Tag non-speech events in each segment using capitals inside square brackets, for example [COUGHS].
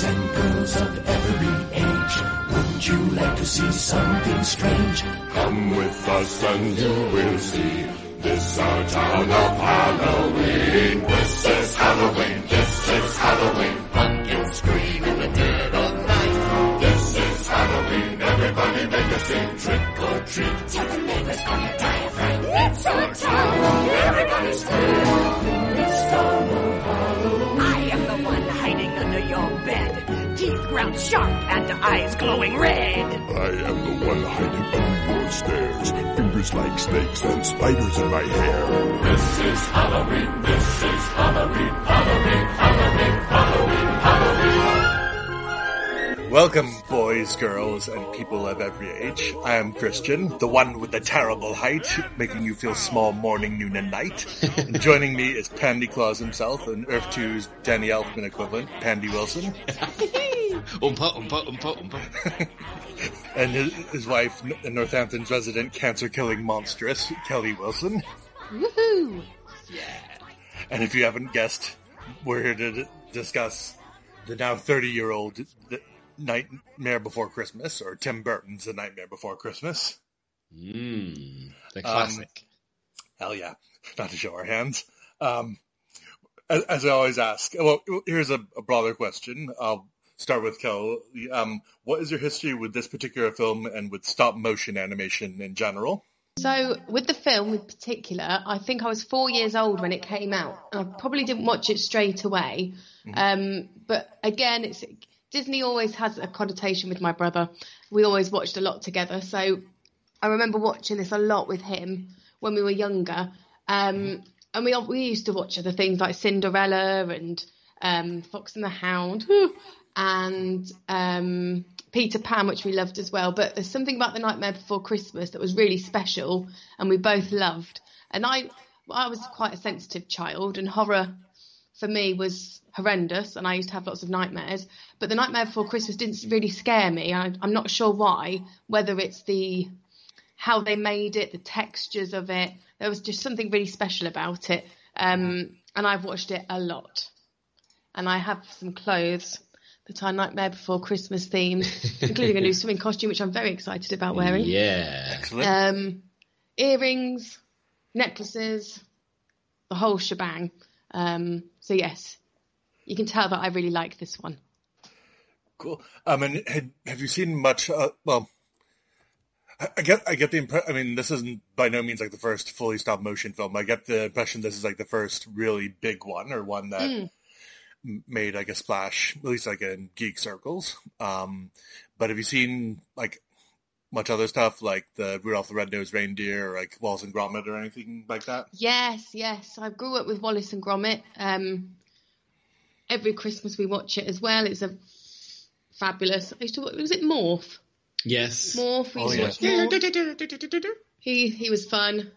boys and girls of every age. Wouldn't you like to see something strange? Come with us and you will see. This our town of Halloween. This is Halloween. This is Halloween. Pumpkins scream in the dead of night. This is Halloween. Everybody make a scene. Trick or treat. Tell the neighbors on your diaphragm. It's our town. Everybody scream. Bed. Ground sharp and eyes glowing red. I am the one hiding under your stairs. Fingers like snakes and spiders in my hair. This is Halloween. This is Halloween. Halloween. Halloween. Halloween. Halloween. Welcome, boys, girls, and people of every age. I am Christian, the one with the terrible height, making you feel small morning, noon, and night. and [LAUGHS] joining me is Pandy Claus himself, and Earth 2's Danny Elfman equivalent, Pandy Wilson, [LAUGHS] Umpa, umpa, umpa, umpa. [LAUGHS] and his, his wife, N- Northampton's resident cancer-killing monstrous, Kelly Wilson. Woohoo! Yeah. And if you haven't guessed, we're here to d- discuss the now 30-year-old th- Nightmare Before Christmas, or Tim Burton's The Nightmare Before Christmas. Mmm, the classic. Hell yeah. Not to show our hands. Um, as, as I always ask, well, here's a, a broader question. I'll start with Kel. Um, what is your history with this particular film and with stop motion animation in general? So, with the film in particular, I think I was four years old when it came out, I probably didn't watch it straight away. Um, but again, it's Disney always has a connotation with my brother. We always watched a lot together, so I remember watching this a lot with him when we were younger. Um, and we we used to watch other things like Cinderella and um, Fox and the Hound and um, Peter Pan, which we loved as well. But there's something about the Nightmare Before Christmas that was really special, and we both loved. And I I was quite a sensitive child, and horror for me was horrendous, and I used to have lots of nightmares. But the Nightmare Before Christmas didn't really scare me. I, I'm not sure why. Whether it's the how they made it, the textures of it. There was just something really special about it. Um, and I've watched it a lot. And I have some clothes that are Nightmare Before Christmas themed, [LAUGHS] including a new swimming costume, which I'm very excited about wearing. Yeah. Excellent. Um, earrings, necklaces, the whole shebang. Um, so yes, you can tell that I really like this one. Cool. I mean, had, have you seen much? Uh, well, I, I get I get the impression. I mean, this isn't by no means like the first fully stop motion film. I get the impression this is like the first really big one, or one that Mm. made like a splash, at least like in geek circles. Um, but have you seen like much other stuff like the Rudolph the Red-Nosed Reindeer, or like Wallace and Gromit, or anything like that? Yes, yes. I grew up with Wallace and Gromit. Um, every Christmas we watch it as well. It's a fabulous. I used to. Was it Morph? Yes. Morph. We Oh, used to yeah. watch Morph. He he was fun.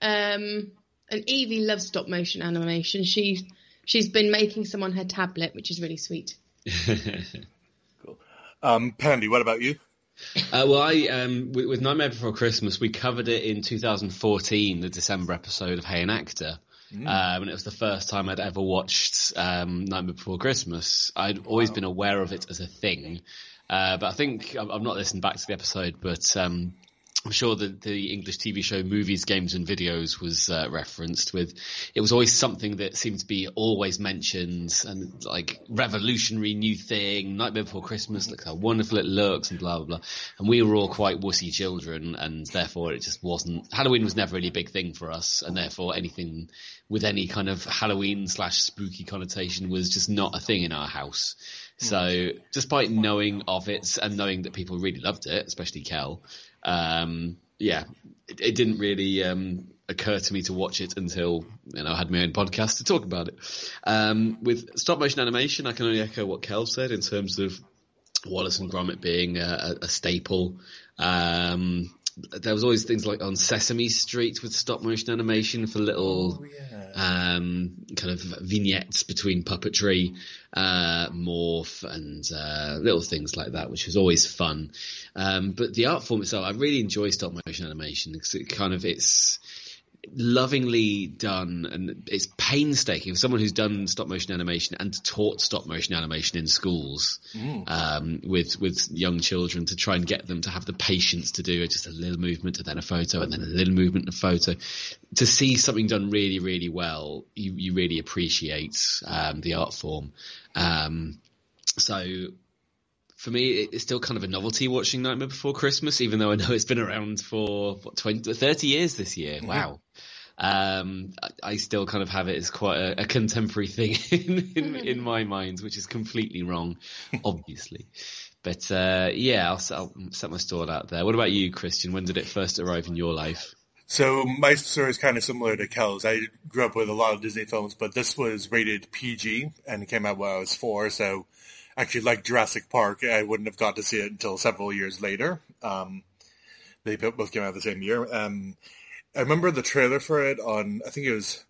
Um, and Evie loves stop motion animation. She she's been making some on her tablet, which is really sweet. [LAUGHS] Cool. Um, Pandy, what about you? Uh, well, I um, with, with Nightmare Before Christmas, we covered it in 2014, the December episode of Hey an Actor. Um, and it was the first time I'd ever watched um, Nightmare Before Christmas. I'd always been aware of it as a thing, uh, but I think I've, I've not listened back to the episode. But um, I'm sure that the English TV show Movies, Games and Videos was uh, referenced with. It was always something that seemed to be always mentioned and like revolutionary new thing. Nightmare Before Christmas, look how wonderful it looks and blah blah blah. And we were all quite wussy children, and therefore it just wasn't. Halloween was never really a big thing for us, and therefore anything with any kind of Halloween slash spooky connotation was just not a thing in our house. So, despite knowing of it and knowing that people really loved it, especially Kel, um, yeah, it, it didn't really um, occur to me to watch it until you know I had my own podcast to talk about it. Um, with stop motion animation, I can only echo what Kel said in terms of Wallace and Gromit being a, a, a staple. Um, there was always things like on Sesame Street with stop motion animation for little um, kind of vignettes between puppetry, uh, morph, and uh, little things like that, which was always fun. Um, but the art form itself, I really enjoy stop motion animation because it kind of it's lovingly done and it's painstaking for someone who's done stop motion animation and taught stop motion animation in schools um, with with young children to try and get them to have the patience to do it just a little movement and then a photo and then a little movement and a photo. To see something done really really well you you really appreciate um, the art form. Um, so for me, it's still kind of a novelty watching Nightmare Before Christmas, even though I know it's been around for what, 20, 30 years this year. Wow. Um, I, I still kind of have it as quite a, a contemporary thing [LAUGHS] in, in, in my mind, which is completely wrong, obviously. But uh, yeah, I'll, s- I'll set my stall out there. What about you, Christian? When did it first arrive in your life? So my story is kind of similar to Kel's. I grew up with a lot of Disney films, but this was rated PG and it came out when I was four. So actually, like Jurassic Park, I wouldn't have got to see it until several years later. Um, they both came out the same year. Um, I remember the trailer for it on, I think it was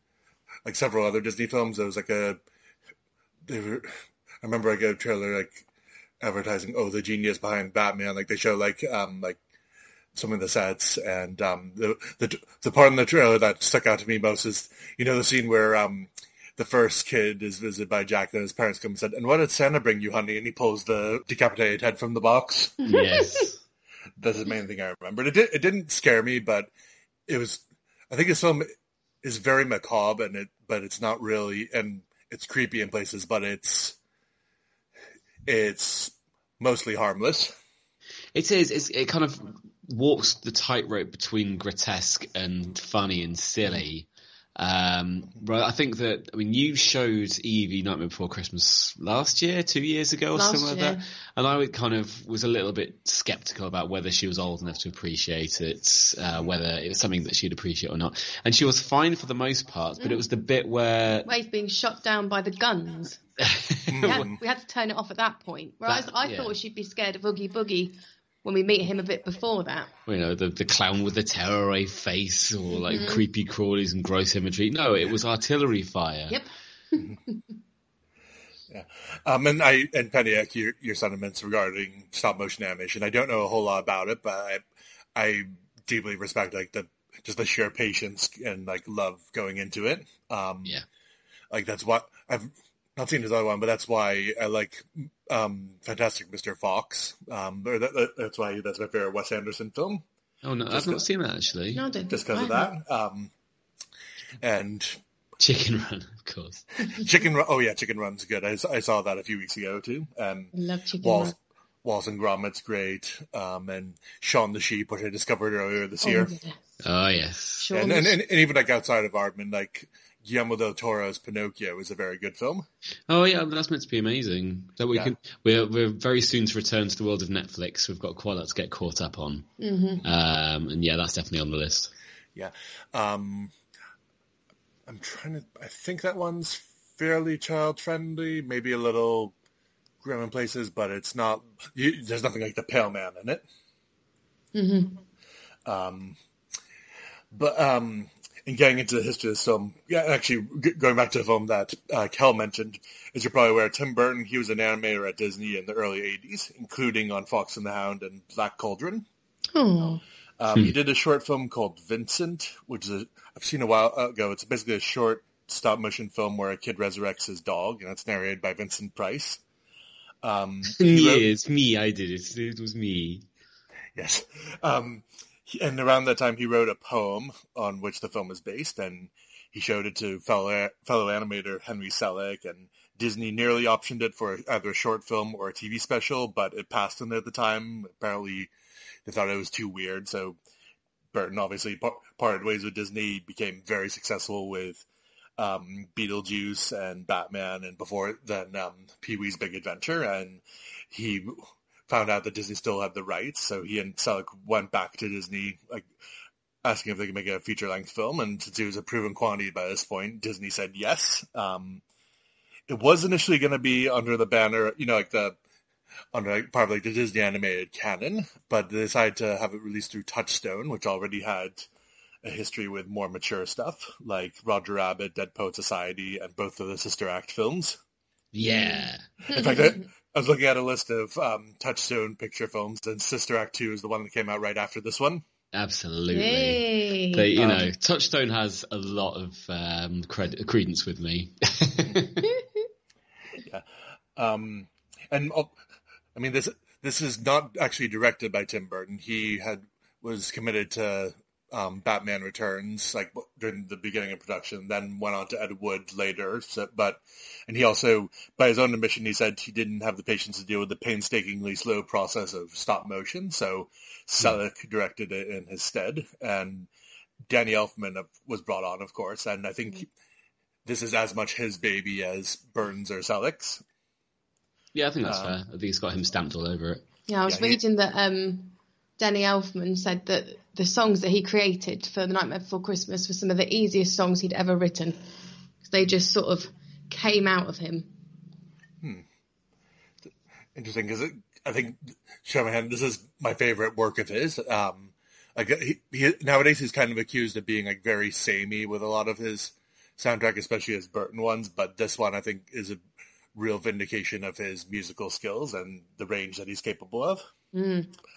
like several other Disney films. It was like a, were, I remember like a trailer like advertising, oh, the genius behind Batman. Like they show like, um, like some of the sets and um, the, the the part in the trailer that stuck out to me most is you know the scene where um, the first kid is visited by Jack and his parents come and said, "And what did Santa bring you, honey?" And he pulls the decapitated head from the box. Yes. [LAUGHS] That's the main thing I remember. It did, it didn't scare me, but it was. I think this film is very macabre and it, but it's not really, and it's creepy in places, but it's it's mostly harmless. It is. It's, it kind of walks the tightrope between grotesque and funny and silly. Um, right, I think that I mean you showed Evie Nightmare Before Christmas last year, two years ago, or something like that, and I would kind of was a little bit skeptical about whether she was old enough to appreciate it, uh, whether it was something that she'd appreciate or not. And she was fine for the most part, but it was the bit where Where he's being shot down by the guns. [LAUGHS] We had, we had to turn it off at that point. Whereas That- I yeah. thought she'd be scared of Oogie Boogie when we meet him a bit before that. you know, the, the clown with the tearaway face or like Mm-hmm. creepy crawlies and gross imagery. No, it was artillery fire. Yep. [LAUGHS] Yeah. Um, and I and Penny, like, your your sentiments regarding stop motion animation. I don't know a whole lot about it, but I I deeply respect like the just the sheer patience and like love going into it. Um, Yeah. like that's what I've not seen this other one, but that's why I like um, Fantastic Mr. Fox. Um, or that, that, that's why that's my favorite Wes Anderson film, Oh no, I've not seen that actually. No, I don't just because of that. Um, and Chicken Run, of course. [LAUGHS] Chicken Run. Oh yeah, Chicken Run's good. I saw that a few weeks ago too. Um, love chicken. Walls, Run. Wallace and Gromit's great, um, and Shaun the Sheep, which I discovered earlier this Oh, year. yeah. Oh yes. Sure. And, and, and, and even like outside of Aardman, like Guillermo del Toro's Pinocchio is a very good film. Oh yeah, that's meant to be amazing. So we Yeah. can we're we're very soon to return to the world of Netflix. We've got quite a lot to get caught up on. Mm-hmm. Um, and yeah, that's definitely on the list. Yeah. Um, I'm trying to, I think that one's fairly child friendly, maybe a little grim in places, but it's not, you, there's nothing like the Pale Man in it. Um, but, um, and getting into the history of this film, yeah, actually, g- going back to the film that uh, Kel mentioned, as you're probably aware, Tim Burton, he was an animator at Disney in the early 80s, including on Fox and the Hound and Black Cauldron. Oh, Um, He did a short film called Vincent, which is a, I've seen a while ago. It's basically a short stop motion film where a kid resurrects his dog, and it's narrated by Vincent Price. Um, [LAUGHS] he wrote- yes, me. I did it. It was me. yes. Um, he- and around that time, he wrote a poem on which the film is based, and he showed it to fellow fellow animator Henry Selick, and Disney nearly optioned it for either a short film or a TV special, but it passed them at the time. Apparently, they thought it was too weird, so Burton obviously par- parted ways with Disney, became very successful with um, Beetlejuice and Batman, and before then um, Pee Wee's Big Adventure, and he found out that Disney still had the rights, so he and Selick went back to Disney, like asking if they could make a feature length film, and since he was a proven quantity by this point, Disney said yes. Um, it was initially going to be under the banner, you know, like the under like, part of like the Disney animated canon, but they decided to have it released through Touchstone, which already had a history with more mature stuff, like Roger Rabbit, Dead Poet Society, and both of the Sister Act films. Yeah. In fact, I, I was looking at a list of um, Touchstone picture films, and Sister Act 2 is the one that came out right after this one. Absolutely. Yay. They, you know, Touchstone has a lot of um, cred- credence with me. [LAUGHS] Um, and uh, I mean this this is not actually directed by Tim Burton. He had was committed to um, Batman Returns like during the beginning of production, then went on to Ed Wood later. So, but and he also, by his own admission, he said he didn't have the patience to deal with the painstakingly slow process of stop motion. So Selick directed it in his stead, and Danny Elfman was brought on, of course. And I think this is as much his baby as Burns or Selick's. yeah, I think that's fair. I think it's got him stamped all over it. Yeah, I was Yeah, he- reading that um, Danny Elfman said that the songs that he created for The Nightmare Before Christmas were some of the easiest songs he'd ever written. They just sort of came out of him. interesting because I think Shanahan, this is my favorite work of his. Um, like he, he, nowadays he's kind of accused of being like very samey with a lot of his soundtrack, especially his Burton ones. But this one I think is a real vindication of his musical skills and the range that he's capable of.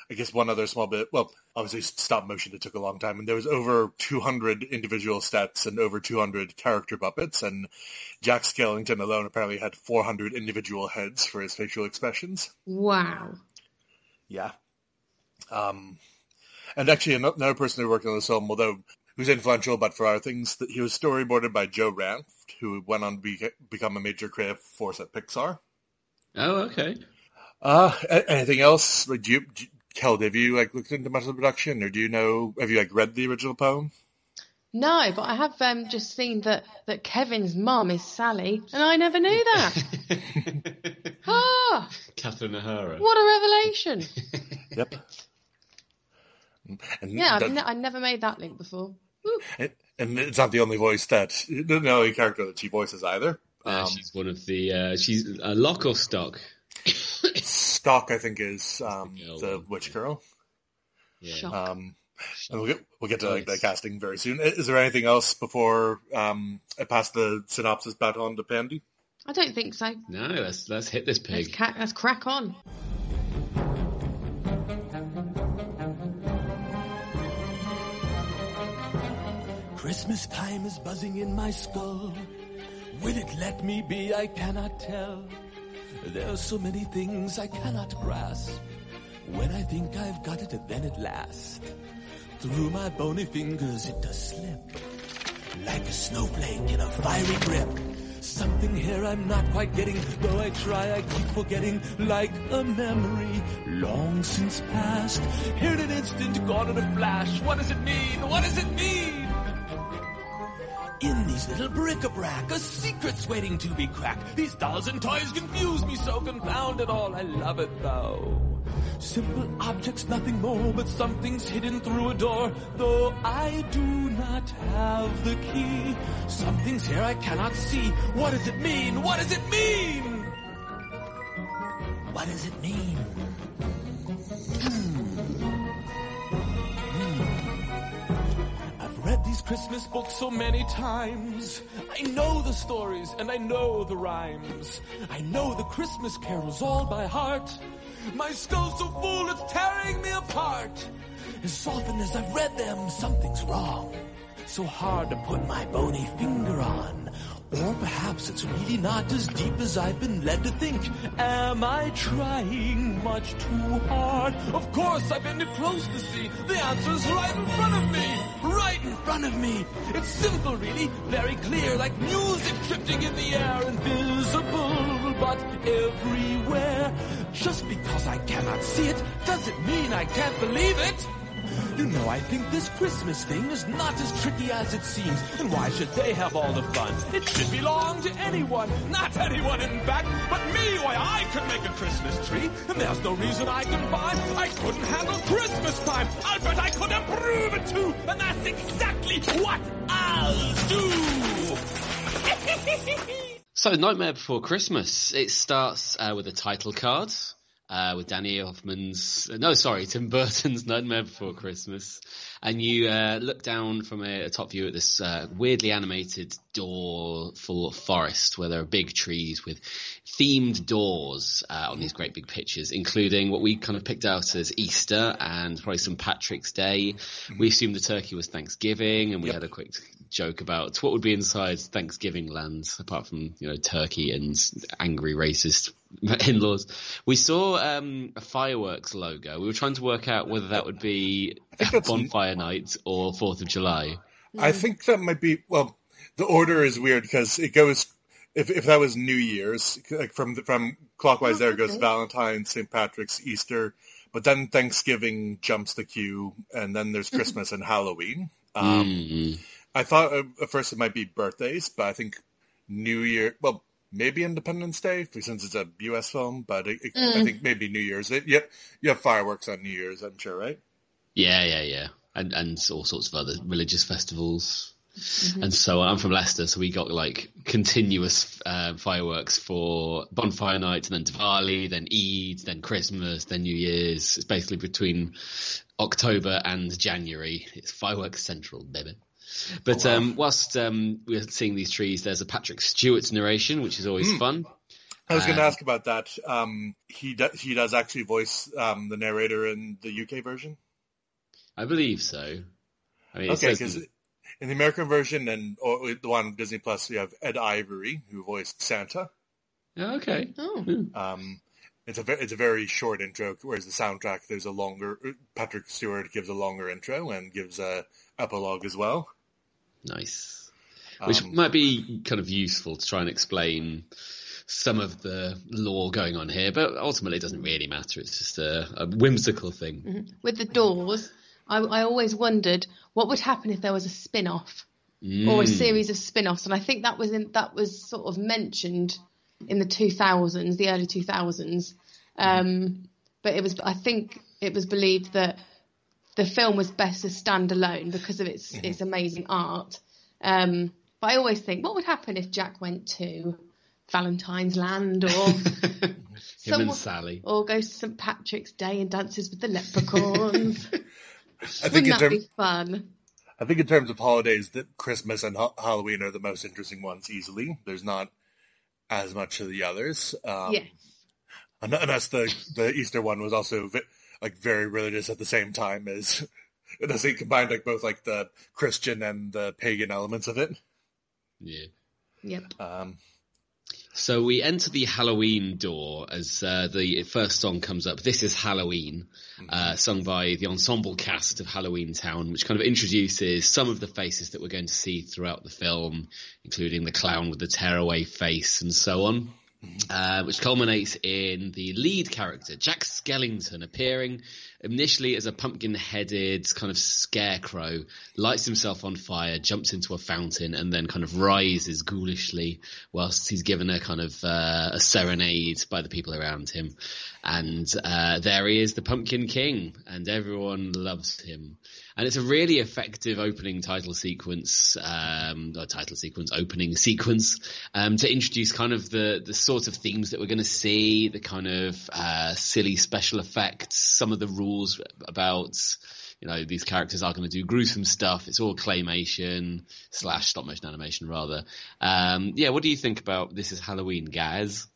I guess one other small bit. Well, obviously stop motion. It took a long time, and there was over 200 individual sets and over 200 character puppets. And Jack Skellington alone apparently had 400 individual heads for his facial expressions. Wow. Yeah. Um, and actually, another person who worked on this film, although who's influential, but for other things, that he was storyboarded by Joe Ranft, who went on to be, become a major creative force at Pixar. Oh, okay. Uh, anything else? Like, do you, do you- Kel, have you like looked into much of the production, or do you know? Have you like read the original poem? No, but I have um, just seen that, that Kevin's mum is Sally, and I never knew that. [LAUGHS] ah, Catherine O'Hara. what a revelation! [LAUGHS] Yep. And Yeah, that- I've ne- I never made that link before. Woo. and- and it's not the only voice that the only character that she voices either. Uh, Um, she's one of the. Uh, she's uh, lock or Shock. Shock, I think, is um, girl the one. witch girl. Yeah. Um, and we'll get we'll get to like the casting very soon. Is there anything else before um, I pass the synopsis baton to Pandy? I don't think so. No, let's let's hit this Let's, pig. ca- let's crack on. Christmas time is buzzing in my skull. Will it let me be? I cannot tell. There are so many things I cannot grasp. When I think I've got it, then at last, through my bony fingers it does slip. Like a snowflake in a fiery grip. Something here I'm not quite getting, though I try, I keep forgetting, like a memory long since past. Here in an instant, gone in a flash. What does it mean? What does it mean? In these little bric-a-brac, a secret's waiting to be cracked. These dolls and toys confuse me so confound it all. I love it though. Simple objects, nothing more, but something's hidden through a door. Though I do not have the key, something's here I cannot see. What does it mean? What does it mean? What does it mean? Hmm. These Christmas books so many times. I know the stories and I know the rhymes. I know the Christmas carols all by heart. My skull's so full it's tearing me apart. As often as I've read them, something's wrong. So hard to put my bony finger on. Or perhaps it's really not as deep as I've been led to think. Am I trying much too hard? Of course, I've been too close to see. The answer's right in front of me. Right in front of me. It's simple, really. Very clear, like music drifting in the air. Invisible, but everywhere. Just because I cannot see it doesn't mean I can't believe it. You know, I think this Christmas thing is not as tricky as it seems. And why should they have all the fun? It should belong to anyone. Not anyone, in fact, but me. Why, I could make a Christmas tree, and there's no reason I can buy. I couldn't handle Christmas time. I bet I could improve it too, and that's exactly what I'll do. [LAUGHS] So, Nightmare Before Christmas. It starts uh, with a title card. Uh, with Danny Elfman's, no, sorry, Tim Burton's [LAUGHS] Nightmare Before Christmas. And you uh, look down from a, a top view at this uh, weirdly animated door full forest where there are big trees with themed doors uh, on these great big pictures, including what we kind of picked out as Easter and probably some Patrick's Day. We assumed the turkey was Thanksgiving, and we had a quick joke about what would be inside Thanksgiving lands apart from you know turkey and angry racist [LAUGHS] in-laws. We saw um, a fireworks logo. We were trying to work out whether that would be bonfire night or Fourth of July. I think that might be well. The order is weird because it goes. If if that was New Year's, like from the, from clockwise, there goes okay. Valentine's, St. Patrick's, Easter, but then Thanksgiving jumps the queue, and then there's Christmas and Halloween. Um, Mm. I thought uh, at first it might be birthdays, but I think New Year. Well, maybe Independence Day since it's a U.S. film, but it, it- I think maybe New Year's. It, you, you have fireworks on New Year's, I'm sure, right? Yeah, yeah, yeah, and and all sorts of other religious festivals. And so I'm from Leicester, so we got like continuous uh, fireworks for bonfire night, and then Diwali, then Eid, then Christmas, then New Year's. It's basically between October and January. It's fireworks central, baby. But um, whilst um, we're seeing these trees, there's a Patrick Stewart's narration, which is always fun. I was going to Um, ask about that. Um, he do, he does actually voice um, the narrator in the UK version. I believe so. I mean, Okay, because in the American version and or the one on Disney Plus, you have Ed Ivory who voiced Santa. Oh, okay. Oh, Um, it's a it's a very short intro, whereas the soundtrack there's a longer. Patrick Stewart gives a longer intro and gives a epilogue as well. Nice. Which Um, might be kind of useful to try and explain some of the lore going on here, but ultimately it doesn't really matter. It's just a, a whimsical thing. with the doors, I, I always wondered what would happen if there was a spin-off or a Mm. series of spin-offs, and I think that was in, that was sort of mentioned in the 2000s, the early 2000s. Um, but it was, I think, it was believed that the film was best as standalone because of its its amazing art. Um, but I always think, what would happen if Jack went to Valentine's Land or [LAUGHS] Him someone- and Sally. or goes to St Patrick's Day and dances with the leprechauns? [LAUGHS] I think Wouldn't in that terms be fun? I think in terms of holidays, that Christmas and ha- Halloween are the most interesting ones. Easily, there's not as much of the others. Um, yes. Unless the the Easter one was also vi- like very religious at the same time as unless they combined like both like the Christian and the pagan elements of it. Yeah. Yep. Um, So we enter the Halloween door as uh, the first song comes up. This is Halloween, uh, sung by the ensemble cast of Halloween Town, which kind of introduces some of the faces that we're going to see throughout the film, including the clown with the tearaway face and so on. Uh, which culminates in the lead character, Jack Skellington, appearing initially as a pumpkin-headed kind of scarecrow, lights himself on fire, jumps into a fountain, and then kind of rises ghoulishly whilst he's given a kind of uh, a serenade by the people around him. And uh, there he is, the Pumpkin King, and everyone loves him. And it's a really effective opening title sequence, um, or title sequence, opening sequence, um, to introduce kind of the, the sort of themes that we're going to see, the kind of, uh, silly special effects, some of the rules about, you know, these characters are going to do gruesome stuff. It's all claymation slash stop motion animation rather. Um, yeah, what do you think about this is Halloween, guys?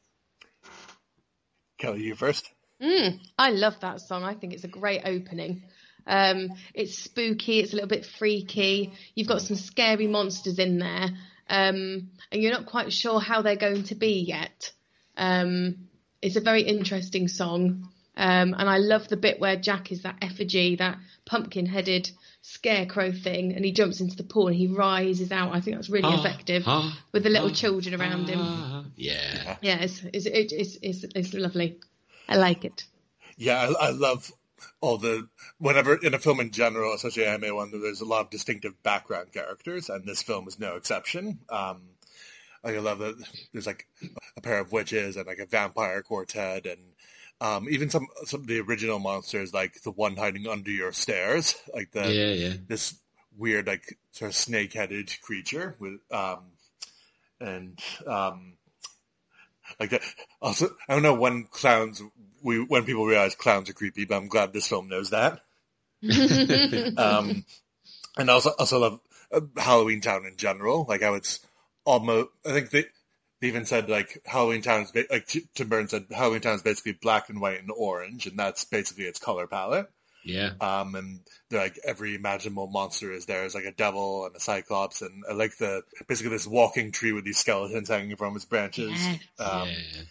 Kelly, you first. Mm, I love that song. I think it's a great opening. Um, it's spooky. It's a little bit freaky. You've got some scary monsters in there, um, and you're not quite sure how they're going to be yet. Um, it's a very interesting song, um, and I love the bit where Jack is that effigy, that pumpkin-headed scarecrow thing, and he jumps into the pool and he rises out. I think that's really Ah, effective ah, with the little ah, children around him. Ah, yeah. Yeah, it's it's, it- it's it's it's lovely. I like it. Yeah, I, I love all the whenever in a film in general, especially anime one, there's a lot of distinctive background characters, and this film is no exception. Um, I love that there's like a pair of witches and like a vampire quartet, and um, even some some of the original monsters, like the one hiding under your stairs, like the Yeah, yeah. this weird like sort of snake-headed creature with um and um like that also i don't know when clowns we when people realize clowns are creepy, but I'm glad this film knows that. [LAUGHS] um, and I also also love uh, Halloween Town in general, like how it's almost. I think they, they even said like Halloween Town is ba- like Tim Burton said Halloween Town is basically black and white and orange, and that's basically its color palette. Yeah. Um, and they're like every imaginable monster is there. It's like a devil and a cyclops, and I like the basically this walking tree with these skeletons hanging from its branches. Yes. Um, yeah.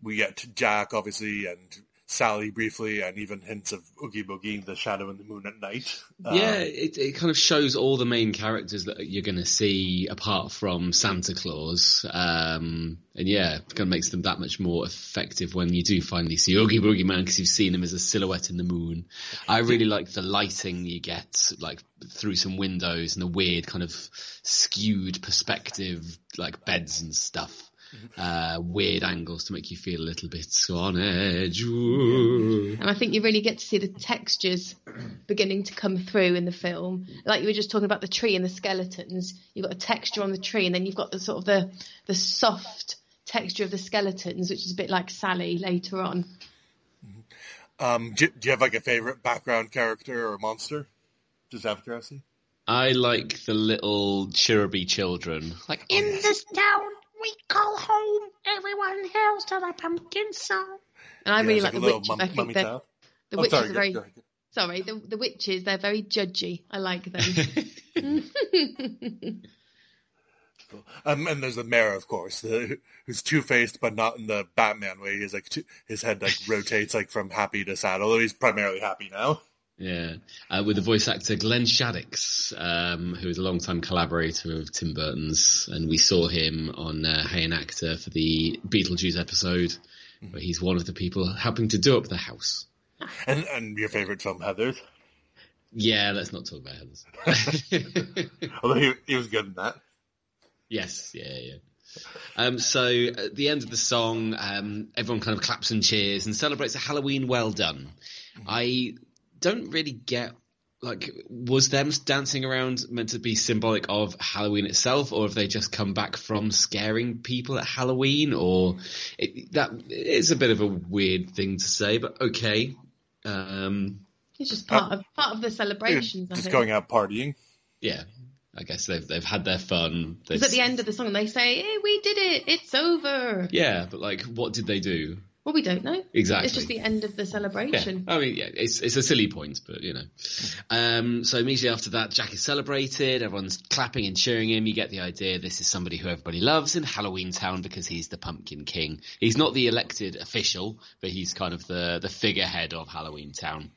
we get Jack obviously and Sally briefly, and even hints of Oogie Boogie, the Shadow and the Moon at Night. Um, Yeah, it, it kind of shows all the main characters that you're going to see apart from Santa Claus. Um, and yeah, it kind of makes them that much more effective when you do finally see Oogie Boogie Man because you've seen him as a silhouette in the moon. I really like the lighting you get, like through some windows and the weird kind of skewed perspective, like beds and stuff. Uh, weird angles to make you feel a little bit on edge. Ooh. And I think you really get to see the textures beginning to come through in the film. Like you were just talking about the tree and the skeletons. You've got a texture on the tree, and then you've got the sort of the the soft texture of the skeletons, which is a bit like Sally later on. Um, do, do you have like a favorite background character or monster? Just out of curiosity. I like the little cheruby children. Like In this town, we call home. Everyone hails to the pumpkin song. And I Yeah, really it's like, the little witches. mum- I think mummy they're- the Oh, witches sorry, are very go ahead. sorry. The the witches they're very judgy. I like them. [LAUGHS] [LAUGHS] Um, and there's the mayor, of course, the, who's two faced, but not in the Batman way. He's like two, his head like rotates like from happy to sad, although he's primarily happy now. Yeah, uh, with the voice actor Glenn Shadix, um, who is a long-time collaborator of Tim Burton's, and we saw him on uh, Hey an Actor for the Beetlejuice episode, where he's one of the people helping to do up the house. And and your favorite film, Heather's. Yeah, let's not talk about Heathers. [LAUGHS] Although he, he was good in that. yes, yeah, yeah. Um, so at the end of the song, um, everyone kind of claps and cheers and celebrates a Halloween well done. I don't really get like was them dancing around meant to be symbolic of Halloween itself, or have they just come back from scaring people at Halloween? Or it, that is a bit of a weird thing to say, but okay. Um, it's just part of part of the celebrations. I Just think. going out partying. yeah, I guess they've they've had their fun. Because at the end of the song they say, "Hey, we did it! It's over." yeah, but like, what did they do? Well, we don't know. Exactly. It's just the end of the Yeah, celebration. I mean, yeah, it's it's a silly point, but you know. Um, so immediately after that, Jack is celebrated. Everyone's clapping and cheering him. You get the idea. This is somebody who everybody loves in Halloween Town because he's the Pumpkin King. He's not the elected official, but he's kind of the the figurehead of Halloween Town.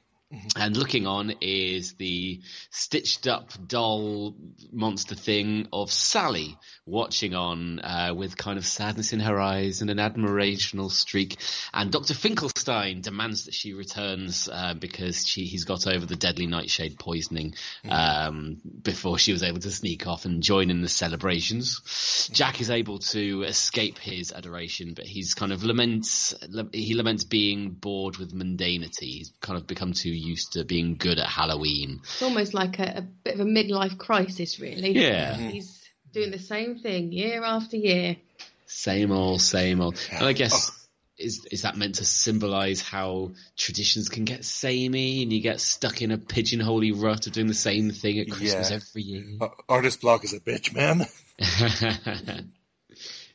And looking on is the stitched up doll monster thing of Sally watching on uh, with kind of sadness in her eyes and an admirational streak. And Dr. Finkelstein demands that she returns uh, because she, he's got over the deadly nightshade poisoning um, before she was able to sneak off and join in the celebrations. Jack is able to escape his adoration, but he's kind of laments he laments being bored with mundanity. He's kind of become too used to being good at Halloween. It's almost like a, a bit of a midlife crisis, really. Yeah. He's doing the same thing year after year. Same old, same old. And I guess is is that meant to symbolise how traditions can get samey and you get stuck in a pigeonholey rut of doing the same thing at Christmas Yeah. every year? Uh, artist block is a bitch, man. [LAUGHS]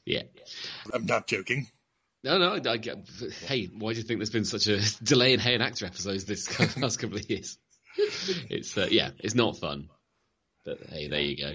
yeah. I'm not joking. No, no. I get, hey, why do you think there's been such a [LAUGHS] delay in Hey and Actor episodes this [LAUGHS] last couple of years? It's uh, yeah, it's not fun. But hey, there you go.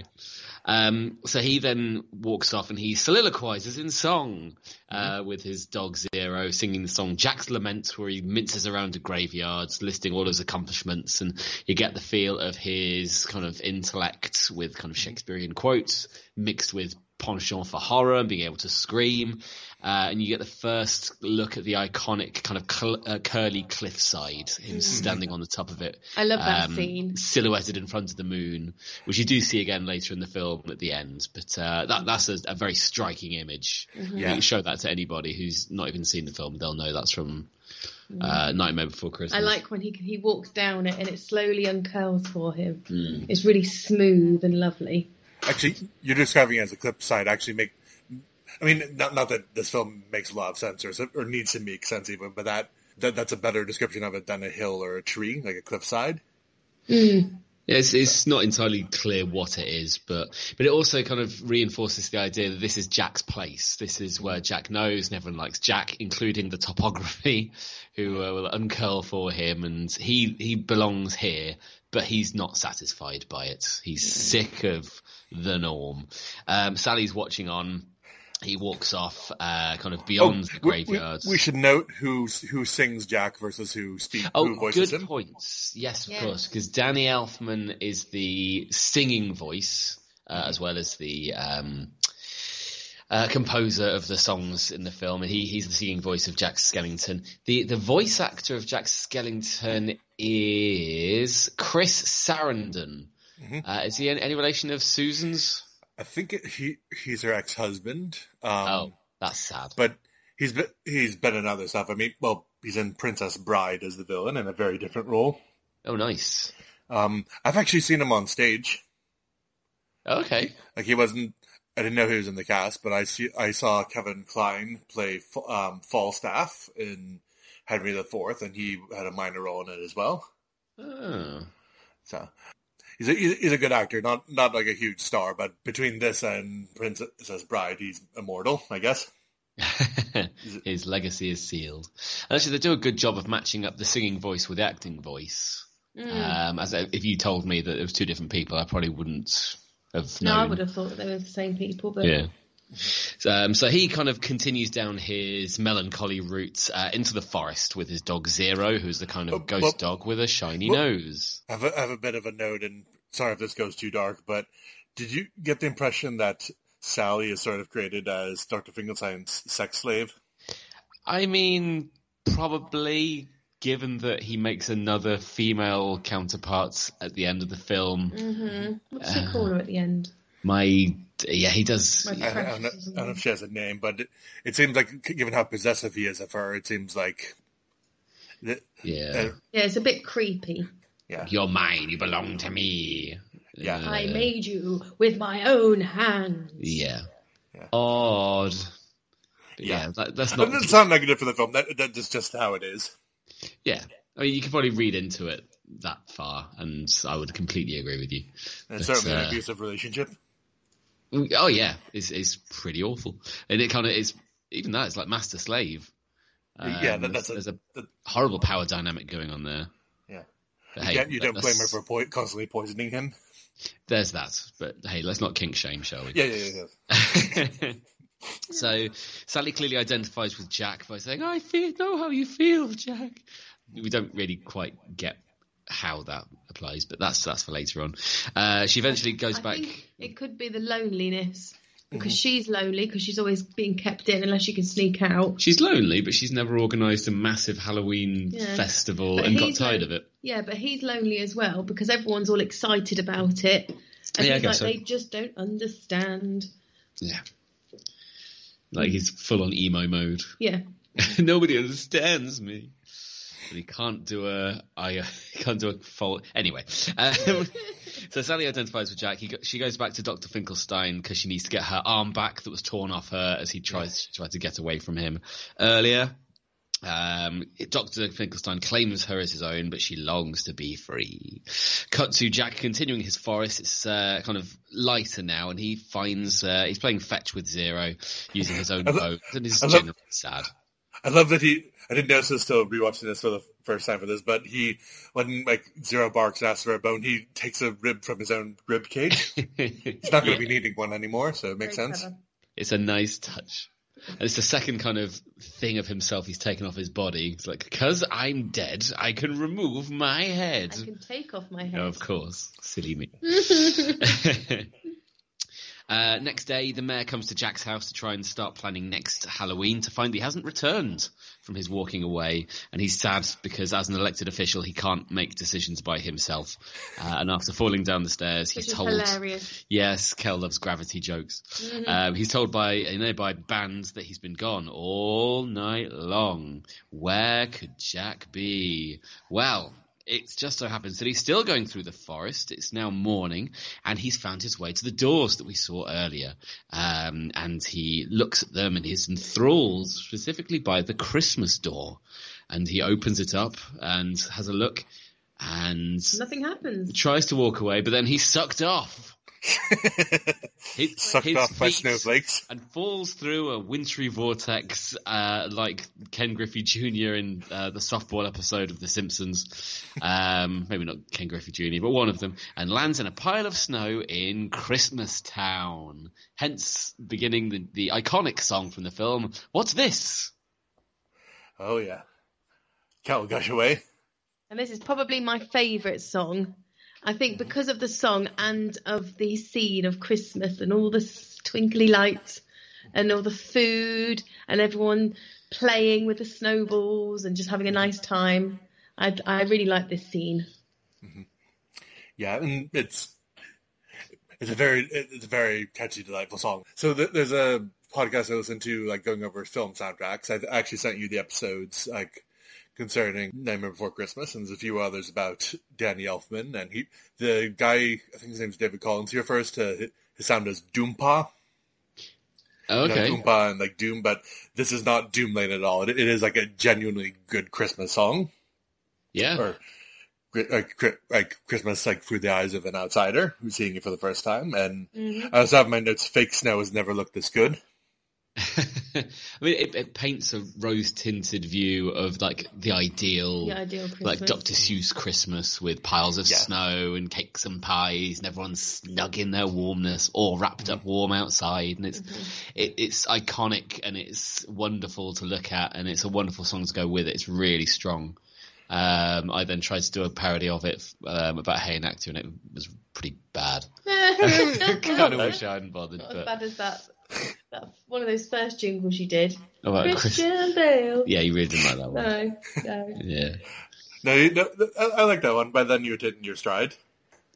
Um, so he then walks off and he soliloquizes in song uh, with his dog Zero, singing the song Jack's Lament, where he minces around the graveyards, listing all his accomplishments, and you get the feel of his kind of intellect with kind of Shakespearean quotes mixed with penchant for horror and being able to scream. Uh, and you get the first look at the iconic kind of cl- uh, curly cliffside, him standing on the top of it. I love that um, scene. Silhouetted in front of the moon, which you do see again later in the film at the end. But uh, that, that's a, a very striking image. You Yeah. can show that to anybody who's not even seen the film; they'll know that's from uh, Nightmare Before Christmas. I like when he he walks down it and it slowly uncurls for him. Hmm. It's really smooth and lovely. Actually, you're describing it as a clip side. Actually, make. I mean, not not that this film makes a lot of sense or or needs to make sense even, but that that that's a better description of it than a hill or a tree, like a cliffside. Yeah, It's, it's not entirely clear what it is, but but it also kind of reinforces the idea that this is Jack's place. This is where Jack knows, and everyone likes Jack, including the topography, [LAUGHS] who uh, will uncurl for him, and he he belongs here, but he's not satisfied by it. He's sick of the norm. Um, Sally's watching on. He walks off, uh, kind of beyond the Oh, we- we, graveyard. we should note who's who sings Jack versus who speaks. who Oh, voices good him. points. Yes, of Yeah. course, because Danny Elfman is the singing voice uh, as well as the um, uh, composer of the songs in the film, and he, he's the singing voice of Jack Skellington. The the voice actor of Jack Skellington is Chris Sarandon. Mm-hmm. Uh, is he any, any relation of Susan's? I think it, he he's her ex husband. Um, oh, that's sad. but he's been he's been in other stuff. I mean, well, he's in Princess Bride as the villain in a very different role. Oh, nice. Um, I've actually seen him on stage. Okay. Like he wasn't. I didn't know he was in the cast, but I see. I saw Kevin Kline play um, Falstaff in Henry IV, and he had a minor role in it as well. Oh. So he's a he's a good actor, not not like a huge star, but between this and Princess Bride, he's immortal, I guess. [LAUGHS] His legacy is sealed. And actually, they do a good job of matching up the singing voice with the acting voice. Um, as if you told me that it was two different people, I probably wouldn't have No. I would have thought they were the same people, but Yeah. So, um, so he kind of continues down his melancholy route uh, into the forest with his dog Zero, who's the kind of Oh, ghost well- dog with a shiny well- nose. I have a, I have a bit of a note, and sorry if this goes too dark, but did you get the impression that Sally is sort of created as Dr. Finkelstein's sex slave? I mean, probably given that he makes another female counterpart at the end of the film. hmm what's he Uh, call her at the end? My yeah, he does. I, I, don't know, I don't know if she has a name, but it, it seems like, given how possessive he is of her, it seems like. that- Yeah, uh, Yeah, it's a bit creepy. yeah. you're mine. You belong to me. Yeah. Uh, I made you with my own hands. Yeah. Yeah. Odd. But Yeah. yeah, that, that's But not. It's not sound negative for the film. That, that's just how it is. Yeah, I mean, you can probably read into it that far, and I would completely agree with you. And it's But, certainly an uh, abusive relationship. Oh yeah, it's it's pretty awful, and it kind of is. Even that, it's like master slave. yeah, Um, that, that's there's, a, there's a horrible power dynamic going on there. yeah. But, You, hey, can't- you don't blame her for po- constantly poisoning him. There's that, but hey, let's not kink shame, shall we? Yeah, yeah, yeah. yeah. [LAUGHS] so Sally clearly identifies with Jack by saying, "I feel know how you feel, Jack." We don't really quite get how that applies, but that's that's for later on. Uh, she eventually goes I back. think it could be the loneliness because Mm-hmm. she's lonely because she's always being kept in unless she can sneak out. She's lonely, but she's never organised a massive Halloween Yeah. festival But and got tired of it. Yeah, but he's lonely as well because everyone's all excited about it. And Yeah, he's like, so. they just don't understand. Yeah, like he's full on emo mode. Yeah. [LAUGHS] Nobody understands me. But he can't do a I [LAUGHS] uh, can't do a fault anyway. Um, [LAUGHS] so Sally identifies with Jack. He she goes back to Doctor Finkelstein because she needs to get her arm back that was torn off her as he tries she tried to get away from him earlier. Um, Dr. Finkelstein claims her as his own, but she longs to be free. Cut to Jack continuing his forest. It's uh, kind of lighter now, and he finds uh, he's playing fetch with Zero using his own boat, and he's generally sad. I love that he. I didn't notice this till rewatching this for the first time for this, but he, when like Zero barks and asks for a bone, he takes a rib from his own rib cage. [LAUGHS] He's not going to be needing one anymore, so it makes Very sense. clever. It's a nice touch. And it's the second kind of thing of himself he's taken off his body. It's like, because I'm dead, I can remove my head. I can take off my head. Oh, of course. Silly me. [LAUGHS] [LAUGHS] uh, next day, the mayor comes to Jack's house to try and start planning next Halloween to find he hasn't returned from his walking away. And he's sad because, as an elected official, he can't make decisions by himself. Uh, and after falling down the stairs, he's told. hilarious. Yes, Kel loves gravity jokes. Um, he's told by a nearby band that he's been gone all night long. Where could Jack be? Well, it just so happens that he's still going through the forest. It's now morning, and he's found his way to the doors that we saw earlier. Um, and he looks at them and he's enthralled specifically by the Christmas door. And he opens it up and has a look and Nothing happens. tries to walk away, but then he's sucked off. Hit- [LAUGHS] Sucked his off by snowflakes. and falls through a wintry vortex, uh, like Ken Griffey Jr. in uh, the softball episode of The Simpsons. Um, maybe not Ken Griffey Jr., but one of them, and lands in a pile of snow in Christmas Town. Hence, beginning the, the iconic song from the film. What's this? Oh yeah. Cal gush away. And this is probably my favourite song. I think because of the song and of the scene of Christmas and all the twinkly lights and all the food and everyone playing with the snowballs and just having a nice time. I, I really like this scene. Mm-hmm. Yeah, and it's it's a very it's a very catchy, delightful song. So th- there's a podcast I listen to, like going over film soundtracks. I've actually sent you the episodes, like concerning Nightmare Before Christmas, and there's a few others about Danny Elfman. And he, the guy, I think his name's David Collins. He refers to uh, his sound as Doompa. Oh, you know, okay. Doompa and like Doom, but this is not Doom Lane at all. It, it is like a genuinely good Christmas song, Yeah. or like, uh, like Christmas, like through the eyes of an outsider who's seeing it for the first time. And mm-hmm. I also have my notes: fake snow has never looked this good. [LAUGHS] I mean, it, it paints a rose-tinted view of like the ideal, The ideal like Dr. Seuss Christmas with piles of Yeah. snow and cakes and pies, and everyone's snug in their warmness or wrapped up warm outside, and it's it, it's iconic and it's wonderful to look at, and it's a wonderful song to go with it. It's really strong. Um, I then tried to do a parody of it um, about Hey and Actor, and it was pretty bad. [LAUGHS] [LAUGHS] kind of wish I hadn't bothered, Not as bad as that. That's one of those first jingles you did. Oh, well, Chris- Christian [LAUGHS] Bale. yeah, you really didn't like that one. No, no. [LAUGHS] Yeah. No, you, no I, I like that one. By then you had hit in your stride.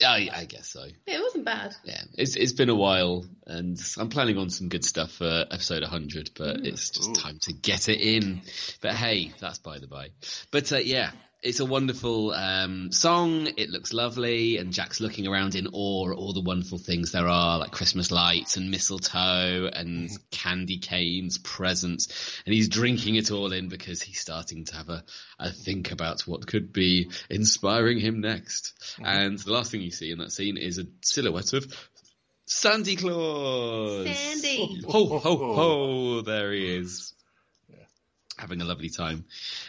I, I guess so. It wasn't bad. Yeah, it's it's been a while, and I'm planning on some good stuff for episode 100, but it's just Ooh. time to get it in. But hey, that's by the by. But uh, yeah, it's a wonderful um, song. It looks lovely, and Jack's looking around in awe at all the wonderful things there are, like Christmas lights and mistletoe and candy canes, presents, and he's drinking it all in because he's starting to have a, a think about what could be inspiring him next. And the last thing you see in that scene is a silhouette of Sandy Claus. Sandy. Ho ho ho! There he is. Having a lovely time.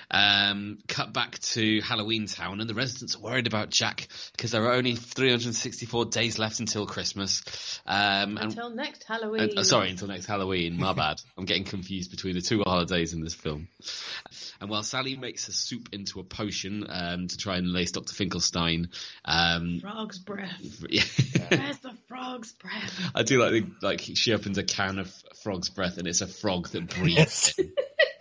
Um, cut back to Halloween Town, and the residents are worried about Jack because there are only 364 days left until Christmas. Um, and Until next Halloween. uh, uh, sorry, until next Halloween. My bad. [LAUGHS] I'm getting confused between the two holidays in this film. And while Sally makes a soup into a potion um, to try and lace Dr. Finkelstein, um, Frog's breath. [LAUGHS] yeah, Where's the frog's breath? I do like the, like she opens a can of frog's breath and it's a frog that breathes. [LAUGHS]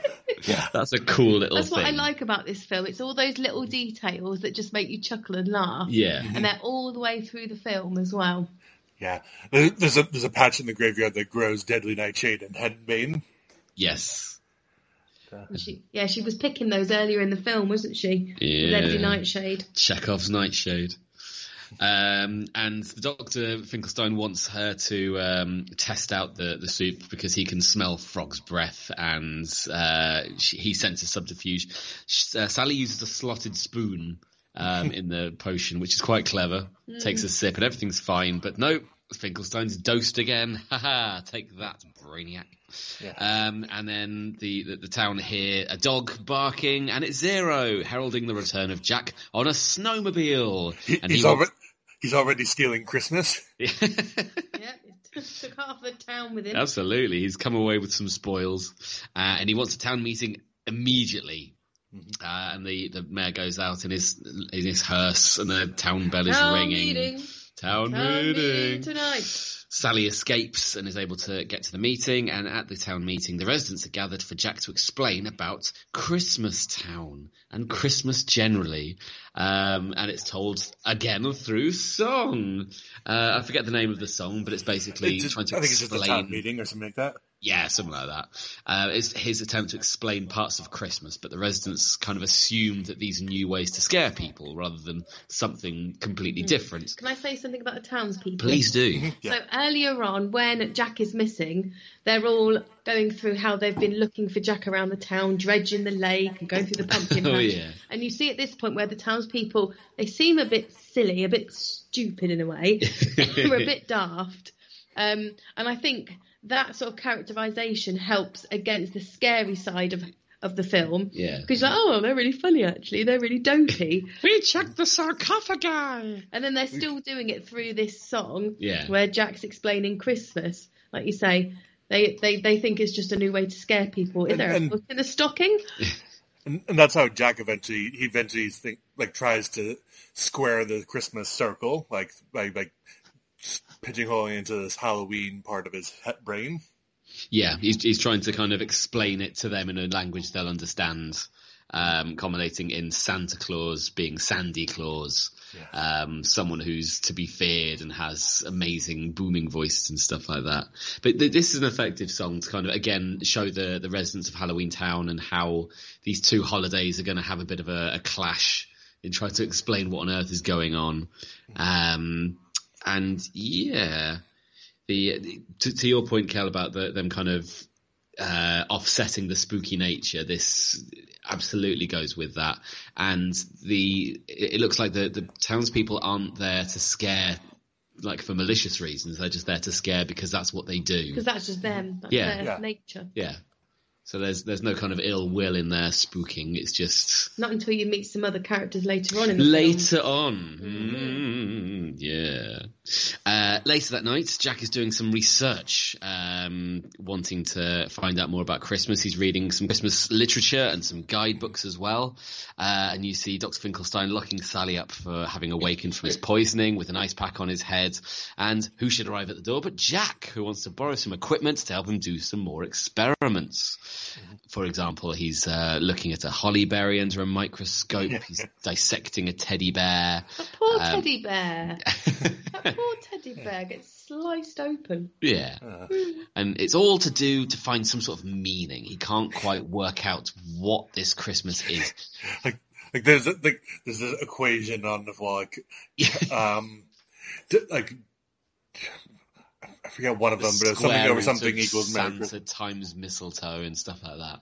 in. Yeah. That's a cool little That's thing. what I like about this film. It's all those little details that just make you chuckle and laugh. Yeah. Mm-hmm. And they're all the way through the film as well. Yeah, there's a there's a patch in the graveyard that grows deadly nightshade and henbane. Yes. And she, yeah, she was picking those earlier in the film, wasn't she? Yeah. Lady Nightshade. Chekhov's Nightshade. Um, and the Doctor Finkelstein wants her to um, test out the, the soup because he can smell frog's breath, and uh, she, he senses subterfuge. Uh, Sally uses a slotted spoon um, [LAUGHS] in the potion, which is quite clever. Takes a sip, and everything's fine. But no, Finkelstein's dosed again. [LAUGHS] Haha! Take that, Brainiac. Um, and then the, the the town hear a dog barking, and it's Zero heralding the return of Jack on a snowmobile. And he's he already he's already stealing Christmas. [LAUGHS] Yep, it took half the town with him. Absolutely, he's come away with some spoils, uh, and he wants a town meeting immediately. Mm-hmm. Uh, and the, the mayor goes out in his in his hearse, and the town bell is Town ringing. meeting. Town, Town meeting. meeting tonight. Sally escapes and is able to get to the meeting. And at the town meeting, the residents are gathered for Jack to explain about Christmas Town and Christmas generally. Um, and it's told again through song. Uh, I forget the name of the song, but it's basically It's just- trying to I think it's just a explain. town meeting or something like that. Yeah, something like that. Uh, it's his attempt to explain parts of Christmas, but the residents kind of assumed that these are new ways to scare people rather than something completely different. Can I say something about the townspeople? Please do. [LAUGHS] So earlier on, when Jack is missing, they're all going through how they've been looking for Jack around the town, dredging the lake and going through the pumpkin [LAUGHS] patch. Oh, yeah. And you see at this point where the townspeople they seem a bit silly, a bit stupid in a way, [LAUGHS] they're a bit daft. Um, and I think that sort of characterization helps against the scary side of of the film. Yeah. Because like, oh, they're really funny actually. They're really dopey. [LAUGHS] We checked the sarcophagi. And then they're still doing it through this song, Yeah. where Jack's explaining Christmas. Like you say, they, they, they think it's just a new way to scare people. Is And- there a book in the stocking? [LAUGHS] And, and that's how Jack eventually he eventually think like tries to square the Christmas circle like by like pigeonholing into this Halloween part of his brain. Yeah, he's, he's trying to kind of explain it to them in a language they'll understand, um, culminating in Santa Claus being Sandy Claus, um, someone who's to be feared and has amazing booming voice and stuff like that. But th- this is an effective song to kind of, again, show the, the residents of Halloween Town and how these two holidays are going to have a bit of a, a clash in trying to explain what on earth is going on. Um, and yeah, the, the to, to your point, Kel, about the, them kind of uh, offsetting the spooky nature. This absolutely goes with that, and the it, it looks like the the townspeople aren't there to scare. Like for malicious reasons, they're just there to scare because that's what they do. Because that's just them. That's Yeah. their Yeah. nature. Yeah. So there's there's no kind of ill will in there spooking. It's just Not until you meet some other characters later on in the film. later on. Mm, yeah. Uh, later that night, Jack is doing some research, um, wanting to find out more about Christmas. He's reading some Christmas literature and some guidebooks as well. Uh, and you see Dr. Finkelstein locking Sally up for having awakened from his poisoning with an ice pack on his head. And who should arrive at the door but Jack, who wants to borrow some equipment to help him do some more experiments. For example, he's uh, looking at a holly berry under a microscope. He's [LAUGHS] dissecting a teddy bear. A poor Um, teddy bear. [LAUGHS] that poor teddy bear gets sliced open. Yeah. And it's all to do to find some sort of meaning. He can't quite work out what this Christmas is. [LAUGHS] Like like there's a, like there's an equation on the wall like um d- like I forget one of them, but it's something Square over something of equals Santa miracle. times mistletoe and stuff like that.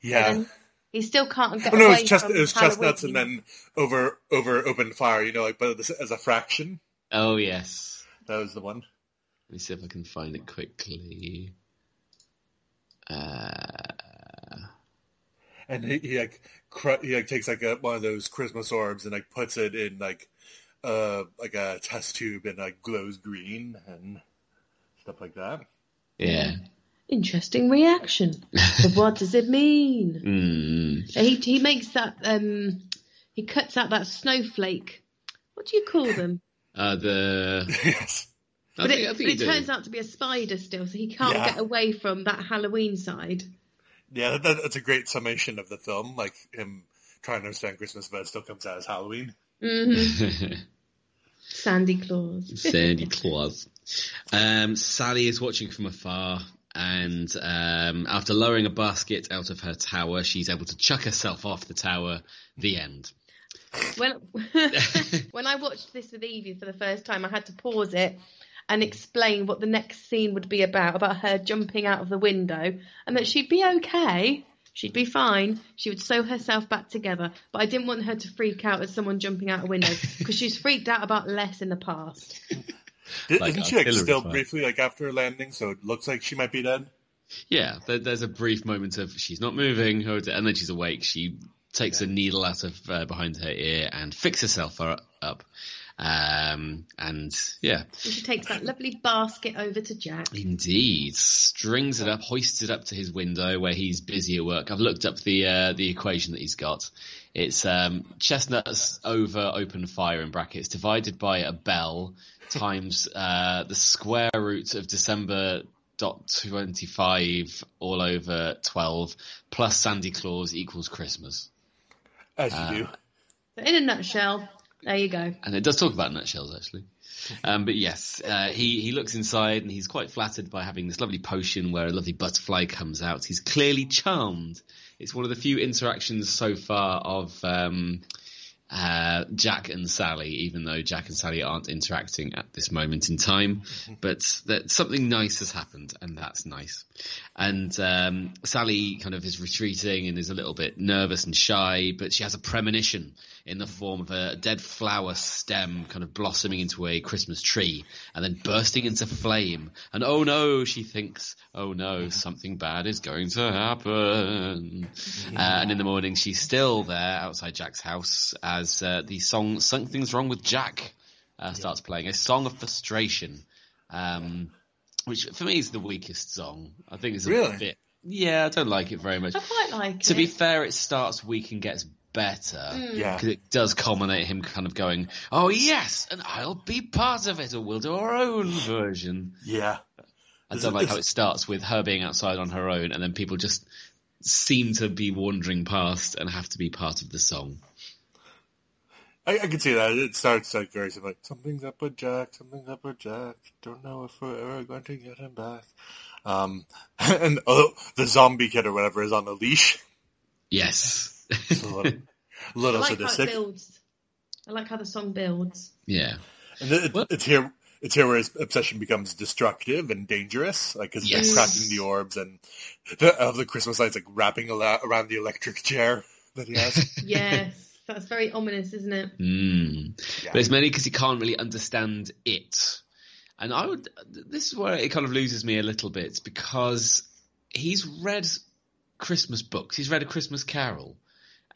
Yeah. He still can't get Oh, no, away it's chest, from it was chestnuts and then over over open fire. You know, like but this- as a fraction. Oh yes. That was the one. Let me see if I can find it quickly. Uh, And he, he like cr- he like takes like a, one of those Christmas orbs and like puts it in like uh like a test tube and like glows green and stuff like that. yeah. Interesting reaction. but [LAUGHS] what does it mean? Mm. So he he makes that um he cuts out that snowflake. What do you call them? [LAUGHS] Uh, the yes. But think, it, but it turns out to be a spider still, so he can't Yeah. get away from that Halloween side. Yeah, that, that's a great summation of the film. Like him trying to understand Christmas, but it still comes out as Halloween. hmm [LAUGHS] Sandy Claus. [LAUGHS] Sandy Claus. [LAUGHS] Um, Sally is watching from afar, and um, after lowering a basket out of her tower, she's able to chuck herself off the tower. The end. when [LAUGHS] when I watched this with Evie for the first time, I had to pause it and explain what the next scene would be about, about her jumping out of the window, and that she'd be okay. She'd be fine. She would sew herself back together. But I didn't want her to freak out at someone jumping out a window because she's freaked out about less in the past. Did, Like isn't she like still fire. briefly like after landing? So it looks like she might be dead. Yeah, there, there's a brief moment of she's not moving, and then she's awake. She takes a needle out of uh, behind her ear and fixes herself up. Um, and yeah, And she takes that lovely basket over to Jack. Indeed, strings it up, hoists it up to his window where he's busy at work. I've looked up the uh, the equation that he's got. It's um, chestnuts over open fire in brackets divided by a bell times [LAUGHS] uh, the square root of December dot twenty five all over twelve plus Sandy Claus equals Christmas. As Uh, you do. So in a nutshell, There you go. and it does talk about nutshells actually. Um, but yes, uh, he he looks inside and he's quite flattered by having this lovely potion where a lovely butterfly comes out. He's clearly charmed. It's one of the few interactions so far of um, uh, Jack and Sally, even though Jack and Sally aren't interacting at this moment in time. [LAUGHS] But that something nice has happened, and that's nice. And um, Sally kind of is retreating and is a little bit nervous and shy, but she has a premonition in the form of a dead flower stem kind of blossoming into a Christmas tree and then bursting into flame. And oh no, she thinks, oh no, [LAUGHS] something bad is going to happen. [LAUGHS] Uh, and in the morning, she's still there outside Jack's house as uh, the song "Something's Wrong with Jack" uh, starts playing. A song of frustration, um, which for me is the weakest song. I think it's a Really? bit. Yeah, I don't like it very much. I quite like To it. be fair, it starts weak and gets better. Yeah. Because it does culminate him kind of going, oh yes, and I'll be part of it, or we'll do our own version. Yeah. I don't like how it starts with her being outside on her own, and then people just seem to be wandering past and have to be part of the song. I, I can see that. It starts like very similar. Like, something's up with Jack. Something's up with Jack. Don't know if we're ever going to get him back. Um, [LAUGHS] and oh, the zombie kid or whatever is on a leash. Yes. [LAUGHS] It's a little, a I little like how it sadistic. builds. I like how the song builds. yeah. And it, Well- it's here. It's here where his obsession becomes destructive and dangerous, like because Yes. cracking the orbs and the, [LAUGHS] of the Christmas lights, like wrapping ala- around the electric chair that he has. Yes, that's very ominous, isn't it? Mm. Yeah. But it's mainly because he can't really understand it. And I would, this is where it kind of loses me a little bit because he's read Christmas books. He's read A Christmas Carol.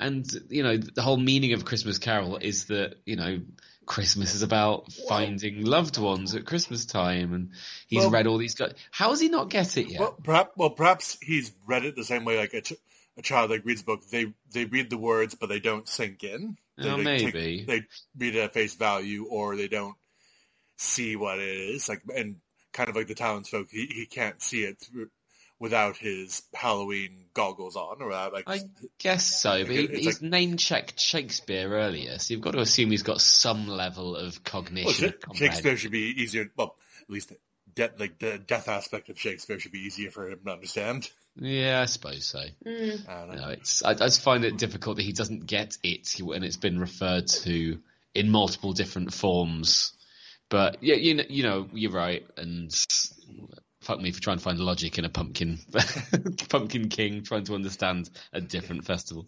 And, you know, the whole meaning of Christmas Carol is that, you know, Christmas is about finding loved ones at Christmas time. And he's Well- read all these guys. How does he not get it yet? Well, perhaps, well, perhaps he's read it the same way like a, ch- a child like reads a book. They they read the words, but they don't sink in. They, Oh, they take- maybe. they read it at face value, or they don't see what it is. Like and kind of like the townsfolk, he he can't see it through, without his Halloween goggles on, or without like. I guess so, but he, he's like- name checked Shakespeare earlier, so you've got to assume he's got some level of cognition. Of. Shakespeare should be easier. Well, at least death, like the death aspect of Shakespeare should be easier for him to understand. Yeah, I suppose so. Mm. I don't know. No, it's I, I just find it difficult that he doesn't get it when it's been referred to in multiple different forms. But yeah, you know, you know, you're right, and fuck me for trying to find logic in a pumpkin, [LAUGHS] pumpkin king trying to understand a different festival.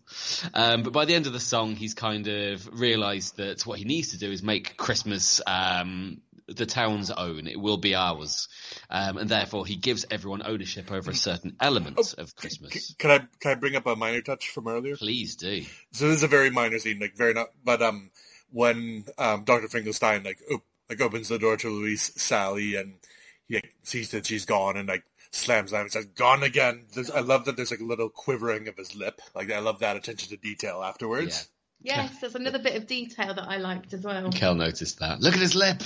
Um, but by the end of the song, he's kind of realised that what he needs to do is make Christmas um, the town's own. It will be ours, um, and therefore he gives everyone ownership over a certain element of C- Christmas. Can I can I bring up a minor touch from earlier? Please do. So this is a very minor scene, like very not. But um, when um Doctor Finkelstein like op- like opens the door to Louise Sally and he like, sees that she's gone and like slams down and says "gone again." There's, I love that there's like a little quivering of his lip. Like I love that attention to detail afterwards. Yes, there's another bit of detail that I liked as well. Kel noticed that. Look at his lip.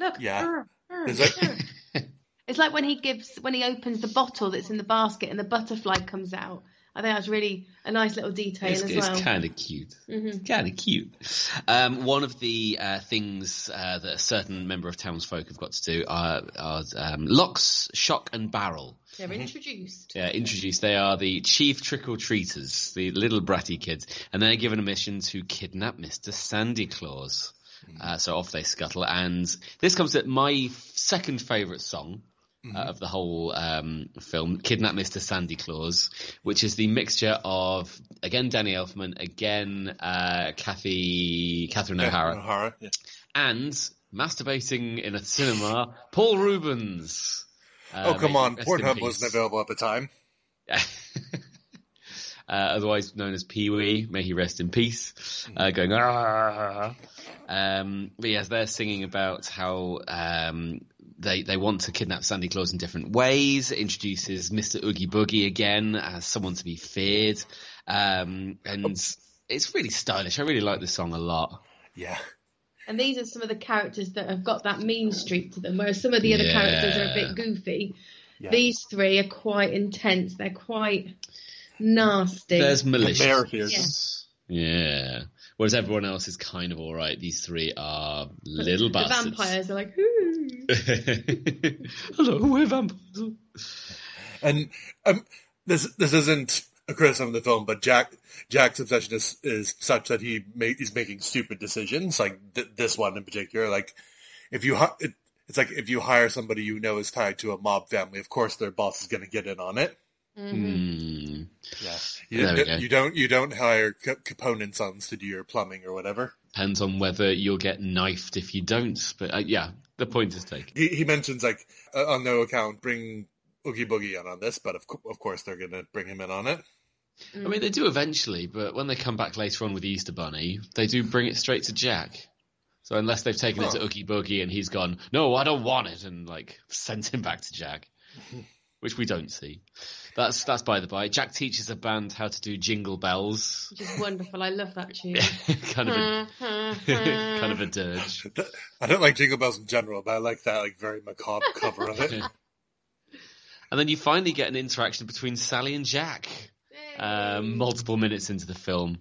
Look, Yeah. "Arr, arr, There's like [LAUGHS] it's like when he gives when he opens the bottle that's in the basket and the butterfly comes out. I think that's really a nice little detail It's, as it's well. kind of cute. Mhm. Kind of cute. Um, one of the uh, things uh, that a certain member of townsfolk have got to do are, are um, Lock, Shock, and Barrel. They're introduced. Yeah, introduced. They are the chief trick or treaters, the little bratty kids, and they're given a mission to kidnap Mr. Sandy Claus. Uh, so off they scuttle, and this comes at my second favourite song. Uh, of the whole um, film, Kidnap Mr. Sandy Claus, which is the mixture of again Danny Elfman, again uh, Kathy Catherine O'Hara, O'Hara. Yeah. and masturbating in a cinema, Paul Reubens. Uh, Oh come on, Pornhub wasn't available at the time. [LAUGHS] uh, otherwise known as Pee Wee, may he rest in peace, uh, going ah. Um, but yes, they're singing about how um, they they want to kidnap Sandy Claus in different ways. It introduces Mr. Oogie Boogie again as someone to be feared, um, and it's really stylish. I really like this song a lot. Yeah. And these are some of the characters that have got that mean streak to them, whereas some of the other characters are a bit goofy. Yeah. These three are quite intense. They're quite nasty. There's malicious. mayor here. Yeah. Whereas everyone else is kind of all right. These three are little the bastards. vampires are like, Ooh. [LAUGHS] Hello, we're vampires. And um, this this isn't a criticism of the film, but Jack Jack's obsession is, is such that he ma- he's making stupid decisions, like th- this one in particular. Like if you hi- it, it's like if you hire somebody you know is tied to a mob family, of course their boss is going to get in on it. Hmm. Yeah, you, There we go. you don't you don't hire co- Capone and Sons to do your plumbing or whatever. Depends on whether you'll get knifed if you don't. But uh, yeah, the point is taken. He, he mentions like uh, on no account bring Oogie Boogie in on this, but of co- of course they're going to bring him in on it. I mean, they do eventually, but when they come back later on with Easter Bunny, they do bring it straight to Jack. So unless they've taken it to. Oogie Boogie and he's gone, no, I don't want it, and like sent him back to Jack, [LAUGHS] which we don't see. That's that's by the by. Jack teaches a band how to do jingle bells, Which is wonderful. I love that tune. [LAUGHS] kind of a [LAUGHS] kind of a dirge. I don't like Jingle Bells in general, but I like that like very macabre cover of it. [LAUGHS] And then you finally get an interaction between Sally and Jack. um, multiple minutes into the film.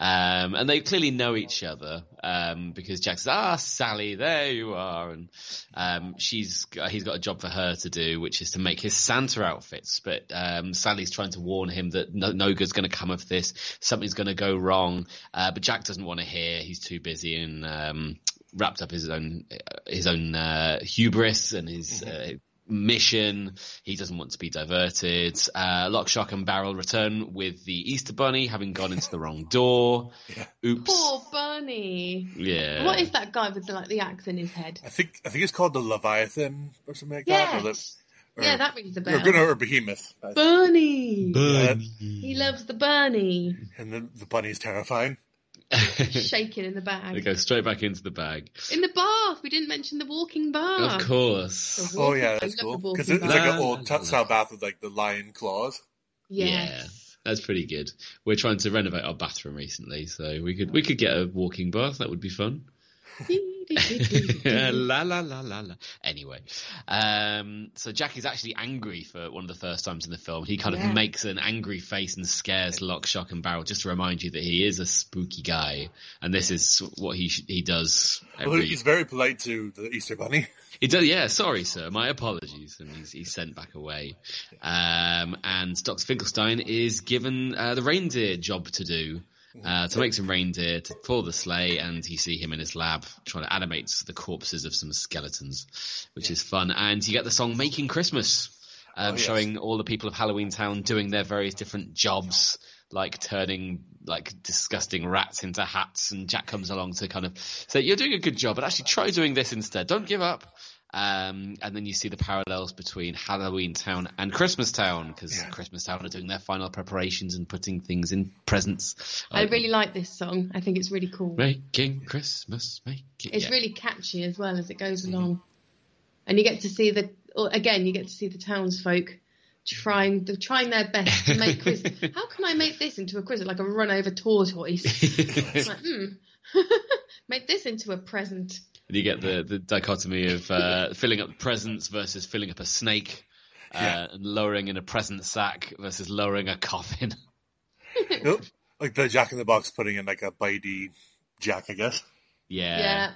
Um, and they clearly know each other, um, because Jack says, ah, Sally, there you are. And, um, she's, he's got a job for her to do, which is to make his Santa outfits. But, um, Sally's trying to warn him that no, no good's going to come of this. Something's going to go wrong. Uh, but Jack doesn't want to hear. He's too busy and, um, wrapped up his own, his own, uh, hubris and his, uh, mission. He doesn't want to be diverted. Uh, Lock, Shock and Barrel return with the Easter Bunny having gone into the wrong door. [LAUGHS] Oops. Poor Bunny. Yeah. What is that guy with the, like the axe in his head? I think I think it's called the Leviathan or something like that. Or, the, or, Yeah, that rings a bell. Or, bell. no, or Behemoth. Bunny. Bunny. He loves the bunny. and the, the bunny's terrifying. [LAUGHS] Shaking in the bag. bag. go straight back into the bag. In the bath. We didn't mention the walking bath. Of course. Oh yeah, I that's love cool. Because walking it's like bath. an old La, la, t- style bath with like the lion claws. Yes. Yeah. That's pretty good. We're trying to renovate our bathroom recently, so we could we could get a walking bath. That would be fun. La la la la la. Anyway, um, so Jack is actually angry for one of the first times in the film. He kind Yeah. of makes an angry face and scares Lock, Shock, and Barrel just to remind you that he is a spooky guy, and this is what he sh- he does. Well, he's very polite to the Easter bunny. he does, yeah. Sorry, sir. My apologies, and he's, he's sent back away. Um, and Doctor Finkelstein is given uh, the reindeer job to do. Uh, to make some reindeer to pull the sleigh, and you see him in his lab trying to animate the corpses of some skeletons, which is fun. And you get the song "Making Christmas," um, Oh, yes. showing all the people of Halloween Town doing their various different jobs, like turning like disgusting rats into hats. And Jack comes along to kind of say, "You're doing a good job, but actually try doing this instead. Don't give up." Um, and then you see the parallels between Halloween Town and Christmas Town because Yeah. Christmas Town are doing their final preparations and putting things in presents. I Like, really like this song. I think it's really cool. making Christmas, making. It's yeah. really catchy as well as it goes along. And you get to see the, or again, you get to see the townsfolk trying, trying their best to make [LAUGHS] Chris. How can I make this into a Chris like a run over tortoise? [LAUGHS] It's like, hmm, [LAUGHS] make this into a present. And you get the, the dichotomy of uh, filling up presents versus filling up a snake, uh, Yeah. and lowering in a present sack versus lowering a coffin. [LAUGHS] You like the Jack in the Box putting in like a bitey Jack, I guess. yeah. Yeah.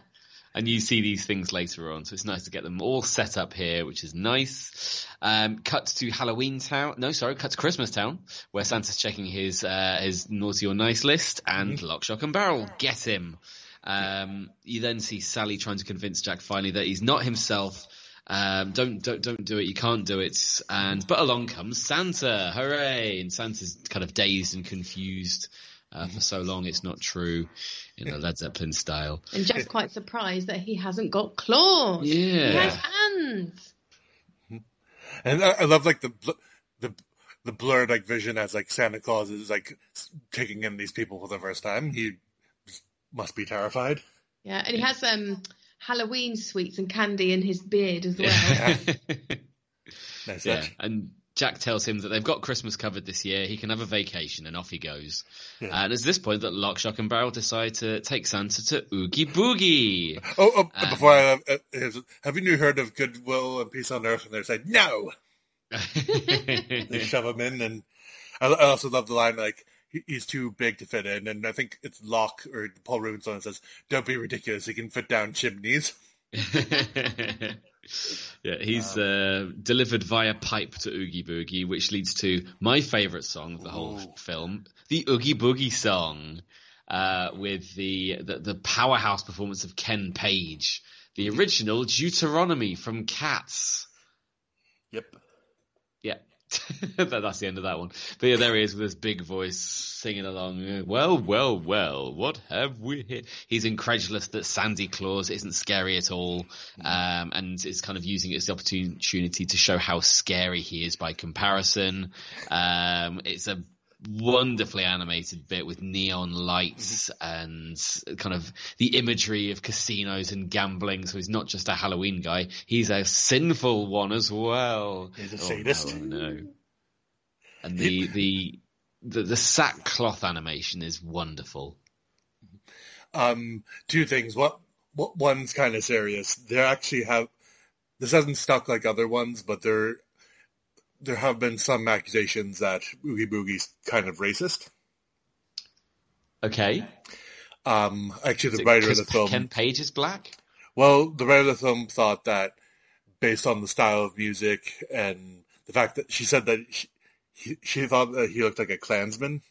And you see these things later on, so it's nice to get them all set up here, which is nice. Um, cut to Halloween Town. No, sorry, cut to Christmas Town, where Santa's checking his uh, his naughty or nice list, and Lock, Shock, and Barrel get him. Um, you then see Sally trying to convince Jack finally that he's not himself. Um, don't don't don't do it. You can't do it. And but along comes Santa. Hooray! And Santa's kind of dazed and confused. Uh, for so long, it's not true in the Led Zeppelin style. [LAUGHS] And Jack's quite surprised that he hasn't got claws. Yeah. He has hands. [LAUGHS] And I, I love like the the the blurred like vision as like Santa Claus is like taking in these people for the first time. He must be terrified. Yeah, and he has um Halloween sweets and candy in his beard as well. Nice yeah, [LAUGHS] touch. and Jack tells him that they've got Christmas covered this year. He can have a vacation, and off he goes. Yeah. And it's this point that Lock, Shock, and Barrel decide to take Santa to Oogie Boogie. Oh, oh Um, before I uh, have you heard of Goodwill and Peace on Earth? And they're saying no. [LAUGHS] They shove him in, and I, I also love the line like he- he's too big to fit in, and I think it's Lock or Paul Reubens that says, "Don't be ridiculous. He can fit down chimneys." [LAUGHS] [LAUGHS] yeah, he's uh, delivered via pipe to Oogie Boogie, which leads to my favourite song of the whole Ooh. film, the Oogie Boogie song, uh, with the, the the powerhouse performance of Ken Page, the original Deuteronomy from Cats. Yep. [LAUGHS] That's the end of that one. But yeah, there he is with his big voice singing along. Well, well, well, what have we here? He's incredulous that Sandy Claus isn't scary at all, um, and is kind of using it as the opportunity to show how scary he is by comparison. [LAUGHS] Um, it's a wonderfully animated bit with neon lights and kind of the imagery of casinos and gambling. So he's not just a Halloween guy; he's a sinful one as well. He's a Oh. No, no. [LAUGHS] And the, the the the sackcloth animation is wonderful. Um, two things. What, what one's kind of serious. They actually have this hasn't stuck like other ones, but there there have been some accusations that Oogie Boogie's kind of racist. Okay, Um, actually, the it writer of the film. Ken Page is black. Well, the writer of the film thought that based on the style of music and the fact that she said that she, he, she thought that he looked like a Klansman.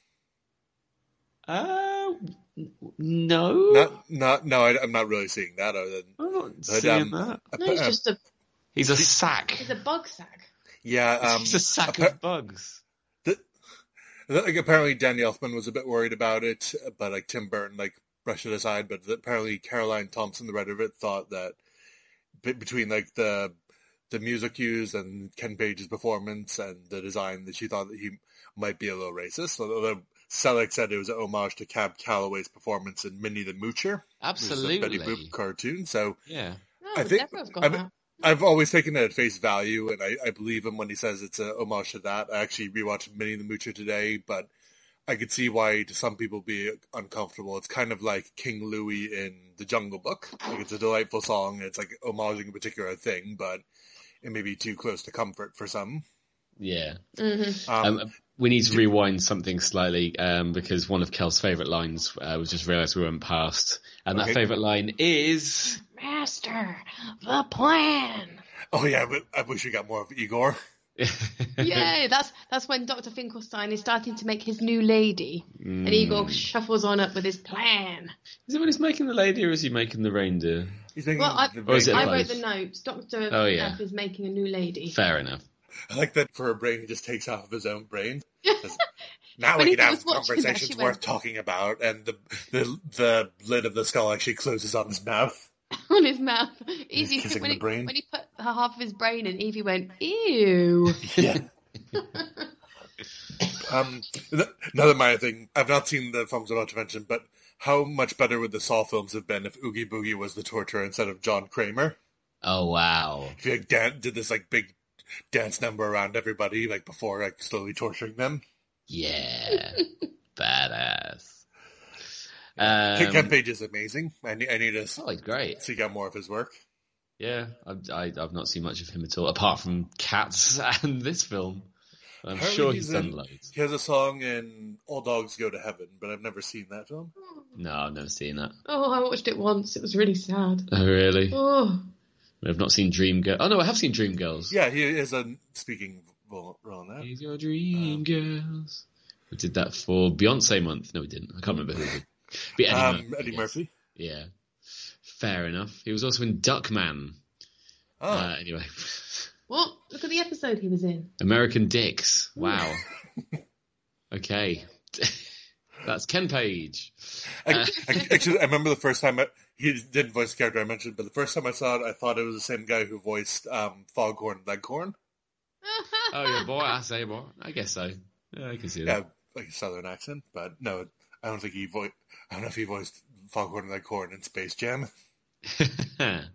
Uh, no, Not, not, no, I, am not really seeing that. Other than, I'm not But, seeing um, that. No, he's just a He's a sack. he's a bug sack. Yeah, um, He's a sack appa- of bugs. like apparently Danny Elfman was a bit worried about it, but like Tim Burton like brushed it aside. But apparently Caroline Thompson, the writer of it, thought that be- between like the the music cues and Ken Page's performance and the design, that she thought that he might be a little racist. Although Selick said it was an homage to Cab Calloway's performance in Minnie the Moocher, which is a Betty Boop Absolutely. cartoon. So Yeah. No, I I think- never have got I that. mean- I've always taken it at face value, and I, I believe him when he says it's a homage to that. I actually rewatched Minnie the Moocher today, but I could see why to some people be uncomfortable. It's kind of like King Louie in The Jungle Book. Like it's a delightful song. It's like homaging a particular thing, but it may be too close to comfort for some. Yeah. Mhm. Um, Um, we need to rewind something slightly um, because one of Kel's favourite lines uh, we just realised we went past, and Okay. that favourite line is Master, the plan. oh yeah, but I wish we got more of Igor. [LAUGHS] Yay! That's that's when Doctor Finkelstein is starting to make his new lady, and Igor mm. shuffles on up with his plan. Is it when he's making the lady, or is he making the reindeer? He's thinking Well, I- the Or I wrote the notes. Doctor Oh, yeah. F is making a new lady. Fair enough. I like that for a brain, he just takes off of his own brain. [LAUGHS] now we he can have was that, conversations worth went- talking about, and the, the the lid of the skull actually closes on his mouth. [LAUGHS] on his mouth. Evie, kissing when, the he, brain. when he put half of his brain in, Evie went, "Ew." [LAUGHS] Yeah. [LAUGHS] um, another minor thing. I've not seen the films I'm about to mention, but how much better would the Saw films have been if Oogie Boogie was the torturer instead of John Kramer? Oh wow. If he like, dan- did this like big dance number around everybody, like before like slowly torturing them. Yeah. Badass. Ken Ken Um, Page is amazing. I need, I need to s- oh, he's great. seek out more of his work. Yeah, I've, I, I've not seen much of him at all, apart from Cats [LAUGHS] and this film. I'm Apparently sure he's done in- loads. He has a song in All Dogs Go to Heaven, but I've never seen that film. No, I've never seen that. Oh, I watched it once. It was really sad. Oh, really? Oh, I've not seen Dream Girl. Oh no, I have seen Dream Girls. Yeah, he is a speaking role role in that. He's your Dream Girls. We did that for Beyonce month. No, we didn't. I can't remember who did. But Eddie Um, Murphy. Eddie. Murphy. Yeah. Fair enough. He was also in Duckman. Oh, Uh, anyway, [LAUGHS] what? Look at the episode he was in. American Dicks. Wow. okay. [LAUGHS] That's Ken Page. I, I- actually, I remember the first time I, he didn't voice the character I mentioned, but the first time I saw it, I thought it was the same guy who voiced um, Foghorn Leghorn. Oh, yeah, boy. I say, boy. I guess so. Yeah, I can see Yeah, that. like a southern accent, but no, I don't think he voiced. I don't know if he voiced Foghorn Leghorn in Space Jam. [LAUGHS]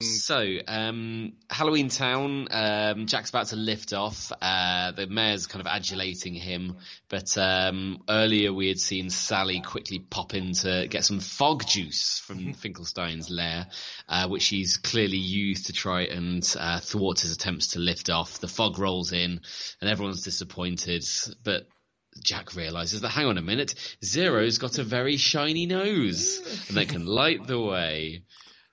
so, um, Halloween Town, um, Jack's about to lift off. Uh, the mayor's kind of adulating him, but um, earlier we had seen Sally quickly pop in to get some fog juice from [LAUGHS] Finkelstein's lair, uh, which he's clearly used to try and uh, thwart his attempts to lift off. The fog rolls in, and everyone's disappointed, but Jack realizes that, hang on a minute, Zero's got a very shiny nose and that can light the way,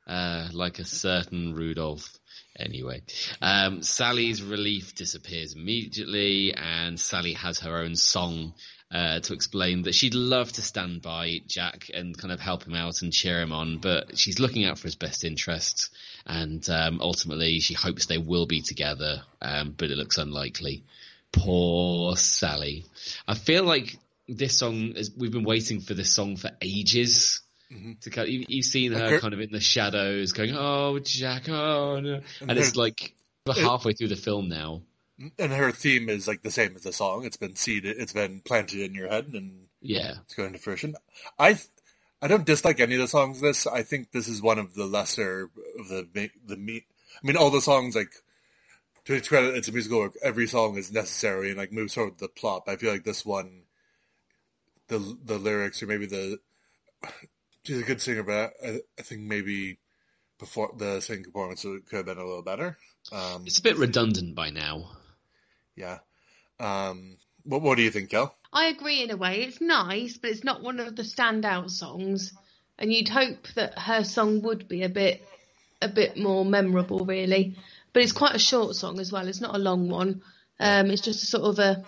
uh, like a certain Rudolph. Anyway, um, Sally's relief disappears immediately, and Sally has her own song uh, to explain that she'd love to stand by Jack and kind of help him out and cheer him on, but she's looking out for his best interests, and um, ultimately she hopes they will be together, um, but it looks unlikely. Poor Sally. I feel like this song is, we've been waiting for this song for ages. Mm-hmm. To kind you, you've seen her Okay. kind of in the shadows going, "Oh, Jack, oh no," and And it's like we're halfway through the film now. And her theme is like the same as the song. It's been seeded. It's been planted in your head, and Yeah, it's going to fruition. I I don't dislike any of the songs. This I think this is one of the lesser of the the meat. I mean, all the songs like to its credit, it's a musical work. Every song is necessary and like moves forward the plot. But I feel like this one, the the lyrics or maybe the she's a good singer, but I, I think maybe before the singing performance could have been a little better. Um, it's a bit redundant by now. yeah. Um, what what do you think, Kel? I agree in a way. It's nice, but it's not one of the standout songs. And you'd hope that her song would be a bit, a bit more memorable, really. But it's quite a short song as well. It's not a long one. Um, it's just a sort of a,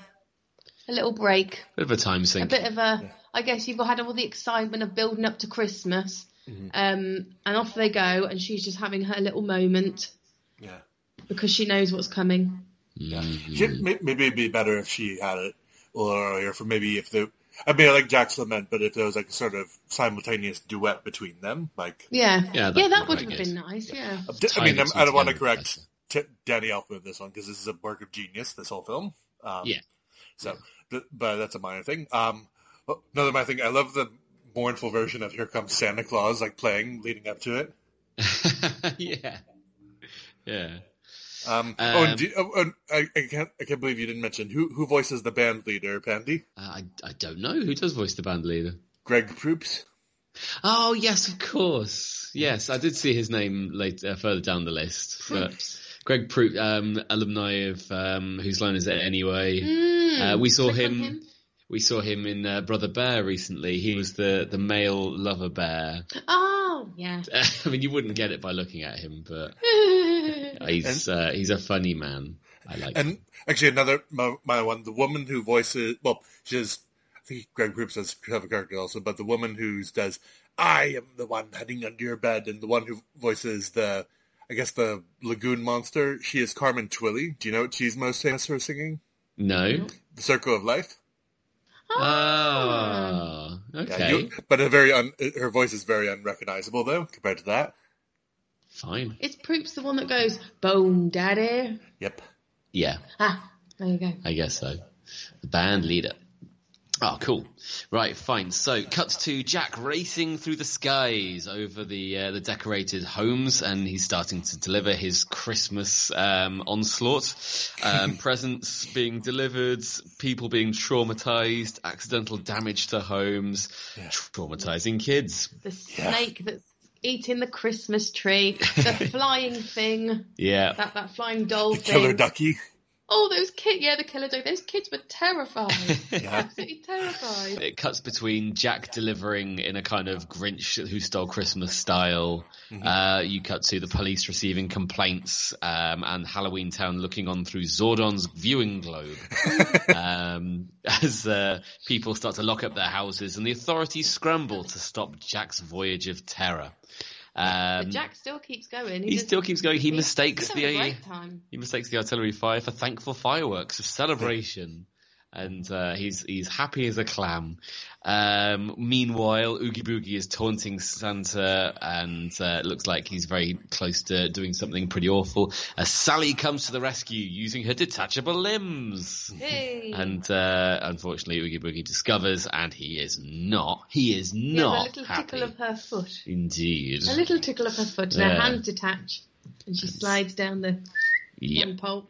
a little break, Bit of a time thing. a bit of a. I guess you've had all the excitement of building up to Christmas, um, and off they go, and she's just having her little moment Yeah. because she knows what's coming. Mm. She, maybe it'd be better if she had it a little earlier. For maybe if the, I mean, I like Jack's lament, but if there was like a sort of simultaneous duet between them, like Yeah, Yeah, that'd yeah, that would have been nice. Yeah, I mean, I'm, I don't want to together correct t- Danny Elfman this one because this is a work of genius. This whole film. Um, Yeah. So, th- but that's a minor thing. Um, oh, another minor thing. I love the mournful version of "Here Comes Santa Claus" like playing leading up to it. [LAUGHS] yeah, yeah. Um, oh, and Um, do, oh, and I, I can't I can't believe you didn't mention who who voices the band leader, Pandy. Uh, I I don't know who does voice the band leader. Greg Proops. Oh yes, of course. Yes, I did see his name later further down the list. But Greg Proops, um, alumni of um, Whose Line Is It Anyway? Mm, Uh, we saw click on him, We saw him in uh, Brother Bear recently. He was the the male lover bear. Oh, yeah. [LAUGHS] I mean, you wouldn't get it by looking at him, but [LAUGHS] he's uh, he's a funny man. I like. him. And actually, another my, my one, the woman who voices well, she's I think Greg Proops does have a character also, but the woman who does I am the one hiding under your bed, and the one who voices the I guess the lagoon monster. She is Carmen Twillie. Do you know what she's most famous for singing? No. The Circle of Life. Ah, Yeah, okay, you- but a very un, her voice is very unrecognizable though compared to that. fine. It's Proops the one that goes, Bone Daddy. Yep. Yeah, Ah, there you go. I guess so. The band leader. Oh, cool. Right, fine. So, cuts to Jack racing through the skies over the uh, the decorated homes, and he's starting to deliver his Christmas um, onslaught. Um, [LAUGHS] presents being delivered, people being traumatized, accidental damage to homes, traumatizing kids. The snake that's eating the Christmas tree. The [LAUGHS] flying thing. Yeah, That, that flying doll thing. Killer Ducky. Oh, those kids. Yeah, the killer dog. Those kids were terrified. [LAUGHS] Absolutely terrified. it cuts between Jack delivering in a kind of Grinch Who Stole Christmas style. Uh, you cut to the police receiving complaints um, and Halloween Town looking on through Zordon's viewing globe [LAUGHS] um, as uh, people start to lock up their houses and the authorities scramble to stop Jack's voyage of terror. Um, But Jack still keeps going. he just- still keeps going. He he's- mistakes the he mistakes the artillery fire for thankful fireworks of celebration. And uh, he's he's happy as a clam. Um, meanwhile, Oogie Boogie is taunting Santa, and uh, it looks like he's very close to doing something pretty awful. As Sally comes to the rescue using her detachable limbs, Hey. and uh, unfortunately, Oogie Boogie discovers, and he is not. He is not a little happy. tickle of her foot. Indeed. A little tickle of her foot, and her hands detach, and she slides down the Yep. pole.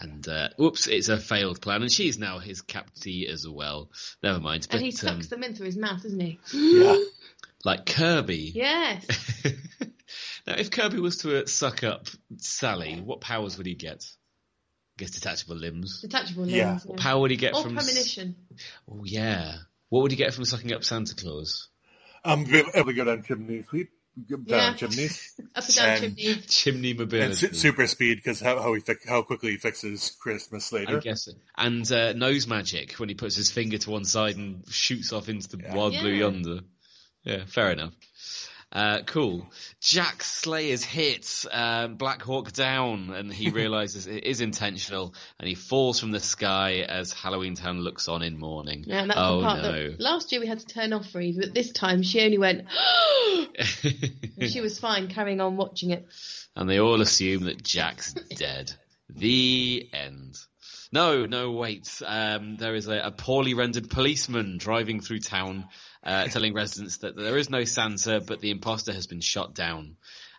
And uh, whoops, it's a failed plan, and she's now his captee as well. Never mind. But And he sucks um, them in through his mouth, doesn't he? Yeah. [GASPS] like Kirby. Yes. [LAUGHS] now, if Kirby was to uh, suck up Sally, what powers would he get? guess detachable limbs. Detachable limbs. Yeah. limbs. What power would he get Or from? s- premonition. Oh yeah. What would he get from sucking up Santa Claus? Um, be able to go down chimney sweep, go down Yeah. chimneys, [LAUGHS] Up and down And- chimney. Chimney and mobility. su- super speed because how how he fi- how quickly he fixes Christmas I later. guess. And uh, nose magic when he puts his finger to one side and shoots off into the wild blue yonder. Yeah, fair enough. Uh, cool. Jack Slayer's hits um, Black Hawk down, and he [LAUGHS] realizes it is intentional, and he falls from the sky as Halloween Town looks on in mourning. Yeah, and that's oh the part no! that last year we had to turn off for Eve, but this time she only went. [GASPS] she was fine carrying on watching it. and they all assume that Jack's dead. The end. No, no, wait. Um, there is a, a poorly rendered policeman driving through town, uh, telling residents that there is no Santa, but the imposter has been shot down.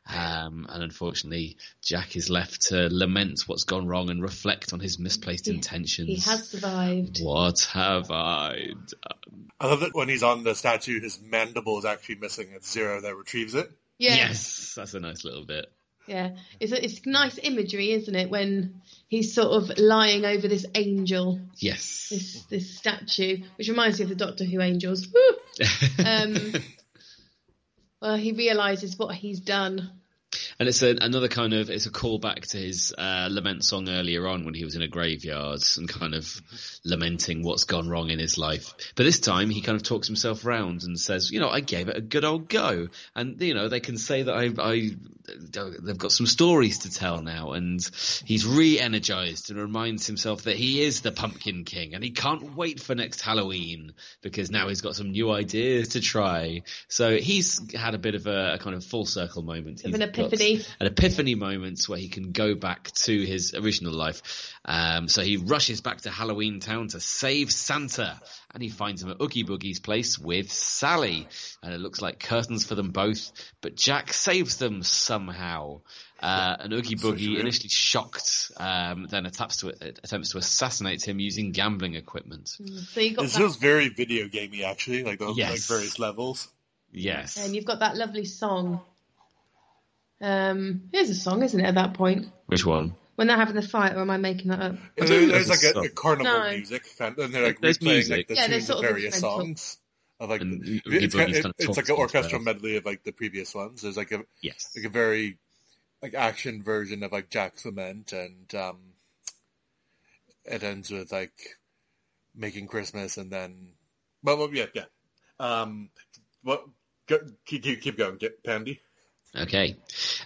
Um, and unfortunately, Jack is left to lament what's gone wrong and reflect on his misplaced intentions. He has survived. What have I done? I love that when he's on the statue, his mandible is actually missing. It's Zero that retrieves it. Yeah, Yes, that's a nice little bit. Yeah. It's a, it's nice imagery, isn't it? When he's sort of lying over this angel, Yes. this this statue, which reminds me of the Doctor Who angels. [LAUGHS] Um, well, he realizes what he's done. And it's a, another kind of it's a callback to his uh, lament song earlier on when he was in a graveyard and kind of lamenting what's gone wrong in his life. But this time he kind of talks himself round and says, you know, I gave it a good old go, and you know they can say that I, I they've got some stories to tell now, and he's re-energized and reminds himself that he is the Pumpkin King and he can't wait for next Halloween because now he's got some new ideas to try. So he's had a bit of a, a kind of full circle moment. Of an got epiphany. an epiphany moment where he can go back to his original life. Um, so he rushes back to Halloween Town to save Santa, and he finds him at Oogie Boogie's place with Sally, and it looks like curtains for them both. But Jack saves them somehow. Uh, and Oogie Boogie, weird. initially shocked, um, then attempts to attempts to assassinate him using gambling equipment. So you got It that, feels very video gamey, actually, like the, Yes. like various levels. Yes. and you've got that lovely song. Um, here's a song, isn't it? At that point, Which one? when they're having the fight, or am I making that up? There's, there's there's like a a, a carnival No. music, kind and they're like There's replaying music. like the Yeah, they're tunes of sort of various songs. Of like, the- it's, Boogie's kind kind of, of it's like an orchestral medley of like the previous ones. There's like a Yes. like a very like action version of like Jack Lament, and um, it ends with like making Christmas, and then well, well yeah, yeah. Um, what? Go, keep, keep keep going, get Pandy. Okay.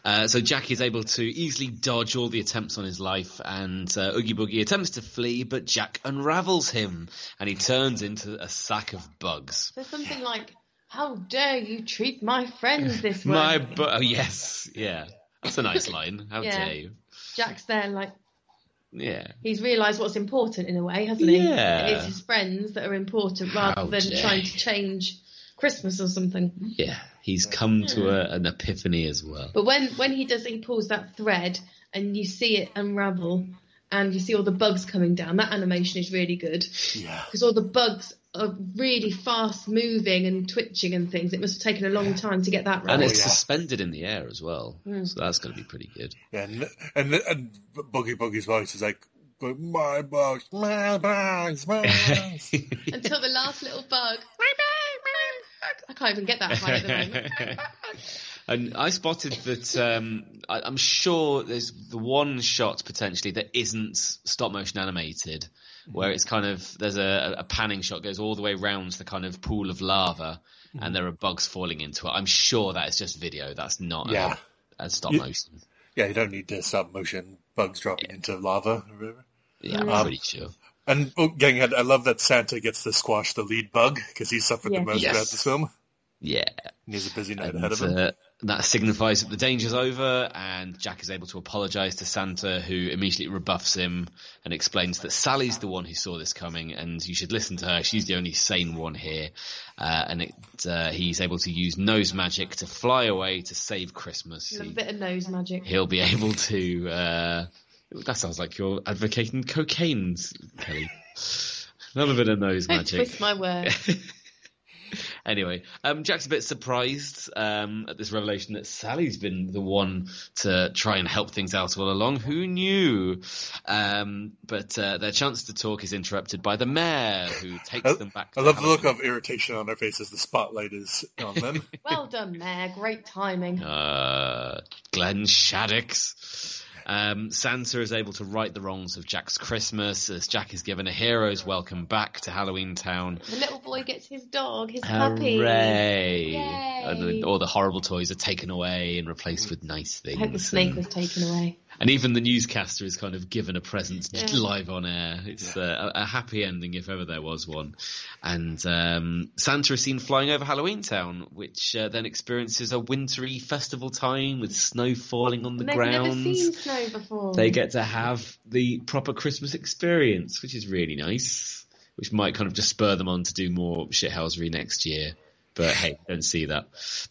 Uh, so Jack is able to easily dodge all the attempts on his life, and uh, Oogie Boogie attempts to flee, but Jack unravels him, and he turns into a sack of bugs. There's something like, "How dare you treat my friends this [LAUGHS] way?" My bu- oh yes, yeah, that's a nice line. How Yeah. dare you? Jack's there, like Yeah, he's realised what's important in a way, hasn't he? Yeah. It's his friends that are important rather How than dare trying to change Christmas or something. yeah. He's come to a, an epiphany as well. But when when he does, he pulls that thread and you see it unravel, and you see all the bugs coming down. That animation is really good Yeah. because all the bugs are really fast moving and twitching and things. It must have taken a long time to get that right. And it's yeah. suspended in the air as well, Hmm. so that's going to be pretty good. Yeah, and, and, and Oogie Boogie's voice is like, my bugs, my bugs, my bugs. [LAUGHS] Until the last little bug. I can't even get that high at the moment. [LAUGHS] and I spotted that. Um, I, I'm sure there's the one shot potentially that isn't stop motion animated, where it's kind of there's a, a panning shot goes all the way round the kind of pool of lava, and there are bugs falling into it. I'm sure that is just video. That's not Yeah. a, a stop You- motion. yeah, you don't need to stop motion bugs dropping into lava or whatever. Yeah, I'm Um, pretty sure. And oh, getting ahead, I love that Santa gets to squash the lead bug because he suffered Yes. the most Yes. throughout the film. Yeah. And he has a busy night And, ahead of him. uh, that signifies that the danger's over, and Jack is able to apologise to Santa, who immediately rebuffs him and explains that Sally's the one who saw this coming, and you should listen to her. She's the only sane one here. Uh, and it, uh, he's able to use nose magic to fly away to save Christmas. Love a bit of nose magic. he'll be able to. Uh, that sounds like you're advocating cocaine, Kelly. Another bit of nose Don't magic. twist my word. [LAUGHS] Anyway, um, Jack's a bit surprised um, at this revelation that Sally's been the one to try and help things out all along. Who knew? Um, but uh, their chance to talk is interrupted by the mayor, who takes I, them back. I to love the look of irritation on their faces. The spotlight is on them. [LAUGHS] Well done, Mayor. Great timing. Uh, Glenn Shadix. Um, Santa is able to right the wrongs of Jack's Christmas as Jack is given a hero's welcome back to Halloween Town. The little boy gets his dog, his puppy. Hooray! Yay. And all the horrible toys are taken away and replaced with nice I things. hope the snake and, was taken away. and even the newscaster is kind of given a present Yeah. [LAUGHS] live on air. It's uh, a, a happy ending if ever there was one. And um, Santa is seen flying over Halloween Town, which uh, then experiences a wintry festival time with snow falling on the They've grounds. never seen snow before. They get to have the proper Christmas experience, which is really nice. Which might kind of just spur them on to do more shithousery next year. But hey, [LAUGHS] don't see that.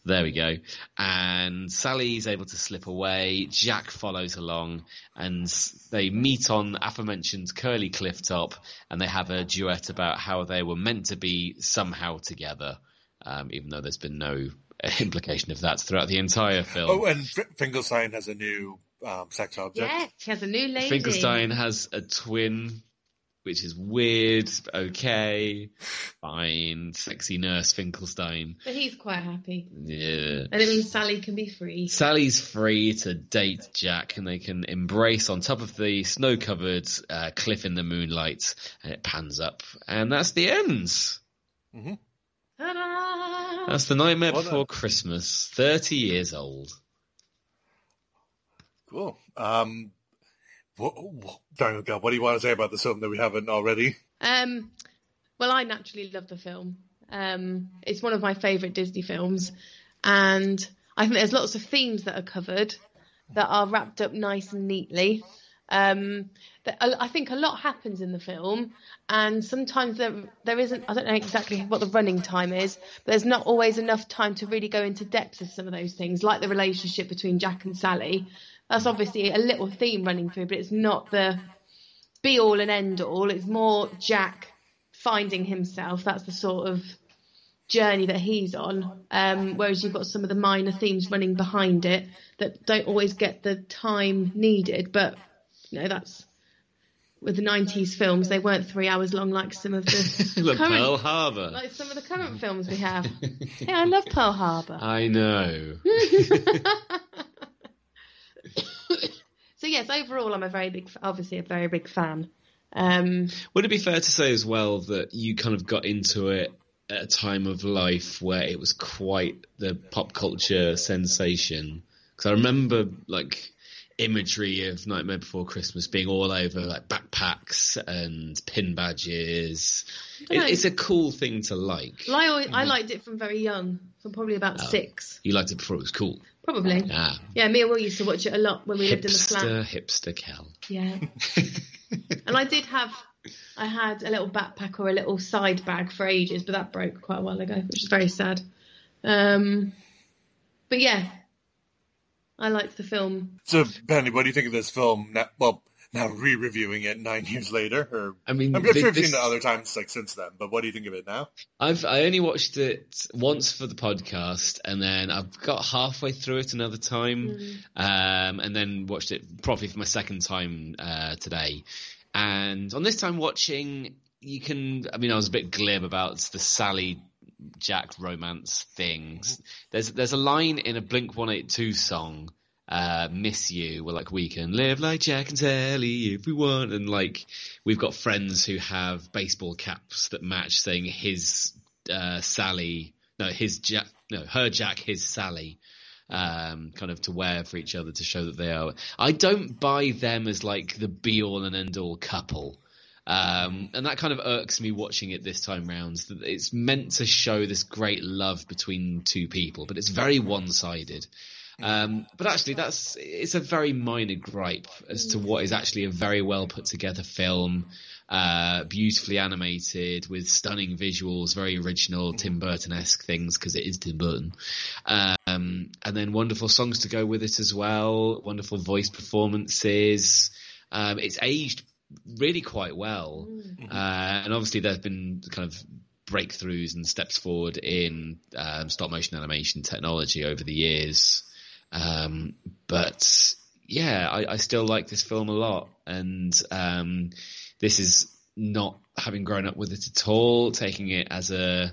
There we go. And Sally's able to slip away. Jack follows along and they meet on aforementioned Curly Cliff Top and they have a duet about how they were meant to be somehow together. Um, even though there's been no [LAUGHS] implication of that throughout the entire film. oh, and F- Finkelstein has a new um, sex object. Yeah, she has a new lady. Finkelstein has a twin, which is weird. Okay, fine. Sexy nurse Finkelstein. But he's quite happy. Yeah. And it means Sally can be free. Sally's free to date Jack, and they can embrace on top of the snow-covered uh, cliff in the moonlight. And it pans up, and that's the end. Ta-da! That's the Nightmare Well done. Before Christmas. Thirty years old. Cool. Um, what, what, Daniel, what do you want to say about this film that we haven't already? Um, well, I naturally love the film. Um, it's one of my favourite Disney films, and I think there's lots of themes that are covered that are wrapped up nice and neatly. Um, I think a lot happens in the film, and sometimes there there isn't. I don't know exactly what the running time is, but there's not always enough time to really go into depth of some of those things, like the relationship between Jack and Sally. That's obviously a little theme running through, but it's not the be all and end all. It's more Jack finding himself. That's the sort of journey that he's on. Um, whereas you've got some of the minor themes running behind it that don't always get the time needed. But you know, that's with the '90s films. They weren't three hours long like some of the [LAUGHS] Look, current, Pearl Harbor. like some of the current films we have. yeah, I love Pearl Harbor. [LAUGHS] I know. [LAUGHS] [COUGHS] So yes, overall, I'm a very big, obviously a very big fan. Um, Would it be fair to say as well that you kind of got into it at a time of life where it was quite the pop culture sensation? Because I remember like imagery of Nightmare Before Christmas being all over like backpacks and pin badges. It, it's a cool thing to like. well, I, always, I liked it from very young, from probably about six, You liked it before it was cool. Probably. Ah, Yeah, me and Will used to watch it a lot when we lived in the flat. hipster, hipster Kel. Yeah. [LAUGHS] and I did have, I had a little backpack or a little side bag for ages, but that broke quite a while ago, which is very sad. Um, but yeah, I liked the film. So, Penny, what do you think of this film? Well, now re-reviewing it nine [LAUGHS] years later, or I mean, I'm sure thi- you've seen it other times like since then. But what do you think of it now? I've I only watched it once for the podcast, and then I've got halfway through it another time, um, and then watched it properly for my second time uh, today. And on this time watching, you can. I mean, I was a bit glib about the Sally Jack romance things. There's there's a line in a Blink One Eight Two song. Uh, miss you. We're like, we can live like Jack and Sally if we want. And like, we've got friends who have baseball caps that match saying his, uh, Sally, no, his Jack, no, her Jack, his Sally, um, kind of to wear for each other to show that they are. I don't buy them as like the be all and end all couple. Um, and that kind of irks me watching it this time round. It's meant to show this great love between two people, but it's very one-sided. Um, but actually, that's it's a very minor gripe as to what is actually a very well put together film, uh, beautifully animated with stunning visuals, very original Tim Burton esque things because it is Tim Burton, um, and then wonderful songs to go with it as well, wonderful voice performances. Um, it's aged really quite well, uh, and obviously there's been kind of breakthroughs and steps forward in um, stop motion animation technology over the years. Um, but yeah, I, I, still like this film a lot, and um, this is not having grown up with it at all, taking it as a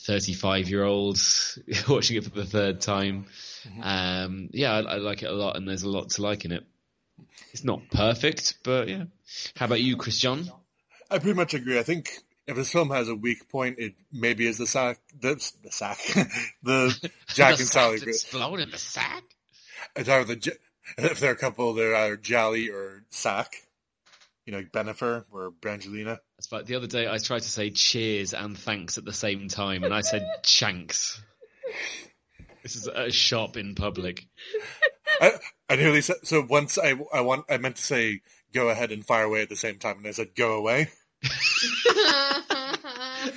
35 year old [LAUGHS] watching it for the third time. Mm-hmm. Um, yeah, I, I, like it a lot, and there's a lot to like in it. It's not perfect, but yeah. How about you, Christian? I pretty much agree. I think if this film has a weak point, it maybe is the sack, the, the sack, [LAUGHS] the [LAUGHS] Jack the and Sally. Explode in the sack. The [LAUGHS] if they're a couple, they're either Jolly or Sack. You know, like Bennifer or Brangelina. That's right. The other day, I tried to say cheers and thanks at the same time, and I said [LAUGHS] chanks. This is a shop in public. I, I nearly said so. Once I I want I meant to say go ahead and fire away at the same time, and I said go away. [LAUGHS]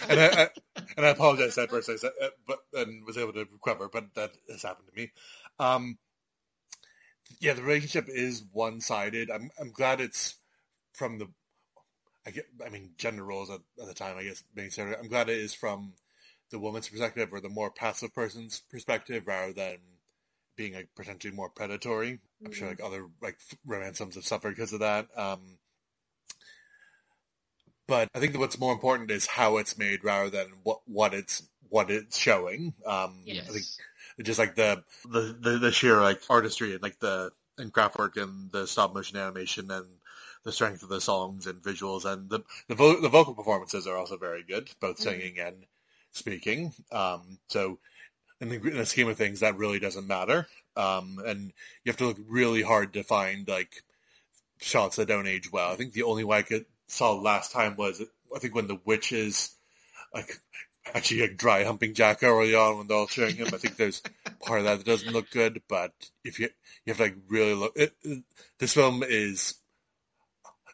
and I, I, and I apologize at first. I said, uh, but and was able to recover, but that has happened to me. Um, yeah, the relationship is one sided. I'm I'm glad it's from the. I get. I mean, gender roles at, at the time. I guess being said, I'm glad it is from the woman's perspective or the more passive person's perspective rather than being like potentially more predatory. Mm-hmm. I'm sure like other like romance films have suffered because of that. Um, but I think that what's more important is how it's made rather than what what it's what it's showing. Um, yes. I think just like the, the the, the sheer like artistry and like the and craft work and the stop motion animation and the strength of the songs and visuals and the the, vo- the vocal performances are also very good, both mm-hmm. singing mm-hmm. and speaking. Um, so in the, in the, scheme of things, that really doesn't matter. Um, and you have to look really hard to find like shots that don't age well. I think the only way I could saw last time was I think when the witches like actually like dry humping Jack early on when they're all showing him. I think there's part of that that doesn't look good, but if you you have to like really look, it, it, this film is.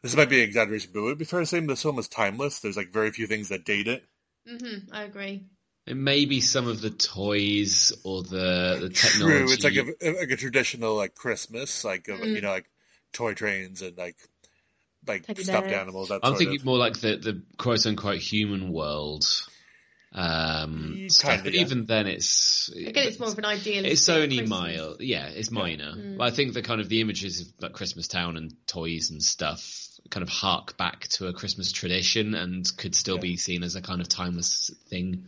This might be an exaggeration, but it would be fair to say this film is timeless. There's like very few things that date it. Mm-hmm, I agree. It may be some of the toys or the the technology. True, it's like a like a traditional like Christmas, like mm. you know, like toy trains and like like Teddy stuffed bears. animals. I'm thinking of. more like the the quote unquote human world um, stuff. But yeah. even then, it's again, it's more of an ideal. It's only mild, yeah, it's minor. Mm. But I think the kind of the images of like Christmas Town and toys and stuff kind of hark back to a Christmas tradition and could still yeah. be seen as a kind of timeless thing.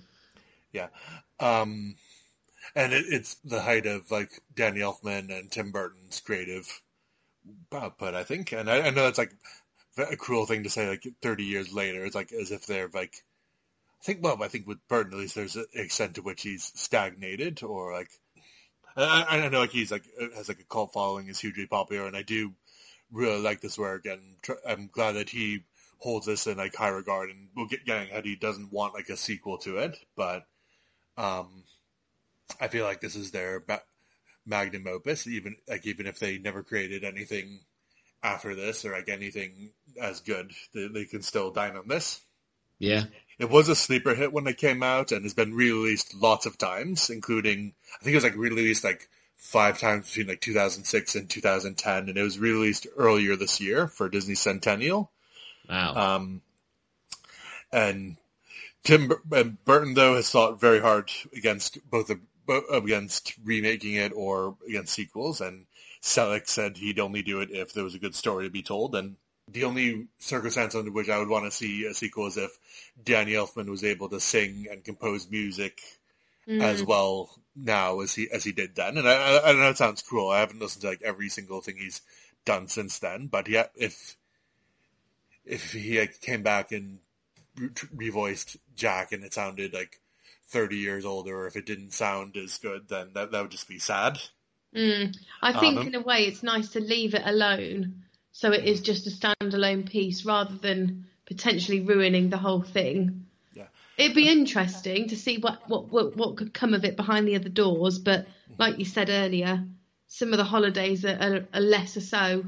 Yeah, um, and it, it's the height of like Danny Elfman and Tim Burton's creative output, I think. And I, I know it's like a cruel thing to say, like thirty years later. It's like as if they're like I think, well, I think with Burton, at least there's an extent to which he's stagnated or like, I, I know like he's like, has like a cult following, is hugely popular, and I do really like this work, and tr- I'm glad that he holds this in like high regard, and we'll get getting ahead. He doesn't want like a sequel to it, but um, I feel like this is their ba- magnum opus. Even like even if they never created anything after this or like anything as good, they, they can still dine on this. Yeah. It was a sleeper hit when it came out and has been re-released lots of times, including, I think it was like re-released like five times between like 2006 and 2010, and it was released earlier this year for Disney Centennial. Wow. Um, and Tim Burton though has thought very hard against both against remaking it or against sequels, and Selick said he'd only do it if there was a good story to be told, and the only circumstance under which I would want to see a sequel is if Danny Elfman was able to sing and compose music mm. as well now as he as he did then. And I, I, I know it sounds cruel. I haven't listened to like every single thing he's done since then. But yeah, if if he like, came back and revoiced Jack and it sounded like 30 years older, or if it didn't sound as good, then that that would just be sad. Mm. I think um, in a way it's nice to leave it alone so it is just a standalone piece rather than potentially ruining the whole thing. Yeah. It'd be interesting to see what, what, what, what could come of it behind the other doors, but like you said earlier, some of the holidays are, are, are lesser so.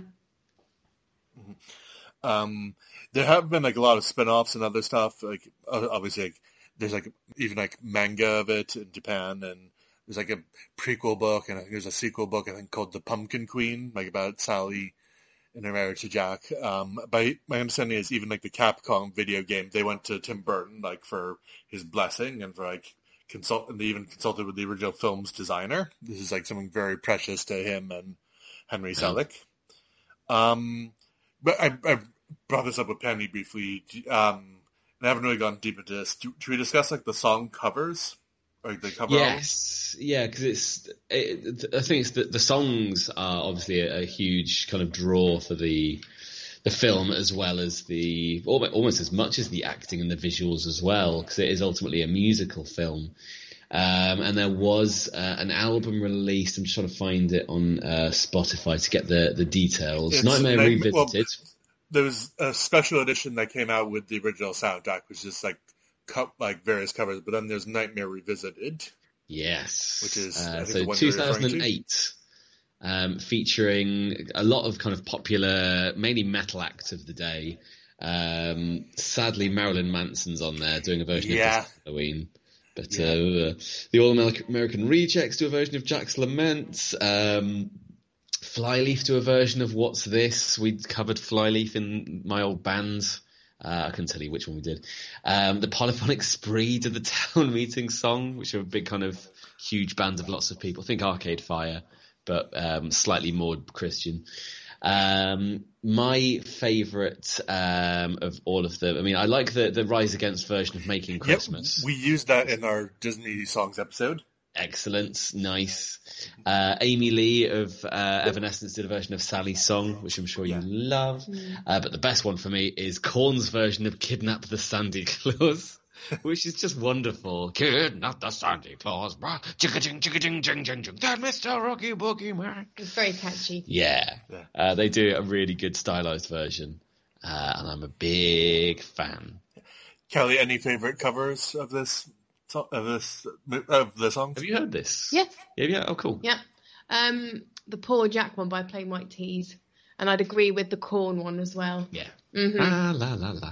Mm-hmm. Um, there have been like a lot of spin-offs and other stuff. Like obviously, like, there's like even like manga of it in Japan, and there's like a prequel book, and I think there's a sequel book I think called The Pumpkin Queen, like about Sally in her marriage to Jack. Um, by my understanding is even like the Capcom video game, they went to Tim Burton like for his blessing and for like consult, and they even consulted with the original film's designer. This is like something very precious to him and Henry Selick. Um, but I, I brought this up with Penny briefly. Um, and I haven't really gone deep into this. Do, should we discuss like the song covers? Like cover? Yes, yeah, because it's. It, I think it's the, the songs are obviously a, a huge kind of draw for the the film as well as the almost as much as the acting and the visuals as well because it is ultimately a musical film. Um, and there was uh, an album released. I'm just trying to find it on uh, Spotify to get the the details. It's Nightmare Nightmare- well, Revisited. there was a special edition that came out with the original soundtrack, which is like co- like various covers. But then there's Nightmare Revisited. Yes. Which is, I uh, think, so the one you're to? 2008, um, featuring a lot of kind of popular, mainly metal acts of the day. Um, sadly, Marilyn Manson's on there doing a version Yeah. of Halloween. But uh, the All American Rejects do a version of Jack's Lament. Um, Flyleaf do a version of What's This? We covered Flyleaf in my old band. Uh, I couldn't tell you which one we did. Um, the Polyphonic [LAUGHS] Spree did the town [LAUGHS] meeting song, which are a big kind of huge band of lots of people. I think Arcade Fire, but um, slightly more Christian. Um, my favourite um, of all of them. I mean, I like the the Rise Against version of Making Christmas. Yep, we used that in our Disney songs episode. Excellent, nice. Uh, Amy Lee of uh, Evanescence did a version of Sally's song, which I'm sure you love. Uh, but the best one for me is Korn's version of Kidnap the Sandy Claus, [LAUGHS] which is just wonderful. Kidnap the Sandy Claus, bruh. chicka ching chicka ching ching ching ching. That Mr. Rocky Boogie Man. It's very catchy. Yeah, Yeah. Uh, they do a really good stylized version, uh, and I'm a big fan. Kelly, any favorite covers of this so- of this of the song. Have you heard this? Yeah, Yeah, yeah. Oh, cool. yeah. Um, the Poor Jack one by Plain White T's, and I'd agree with the Korn one as well. Yeah. Mhm. La la la la.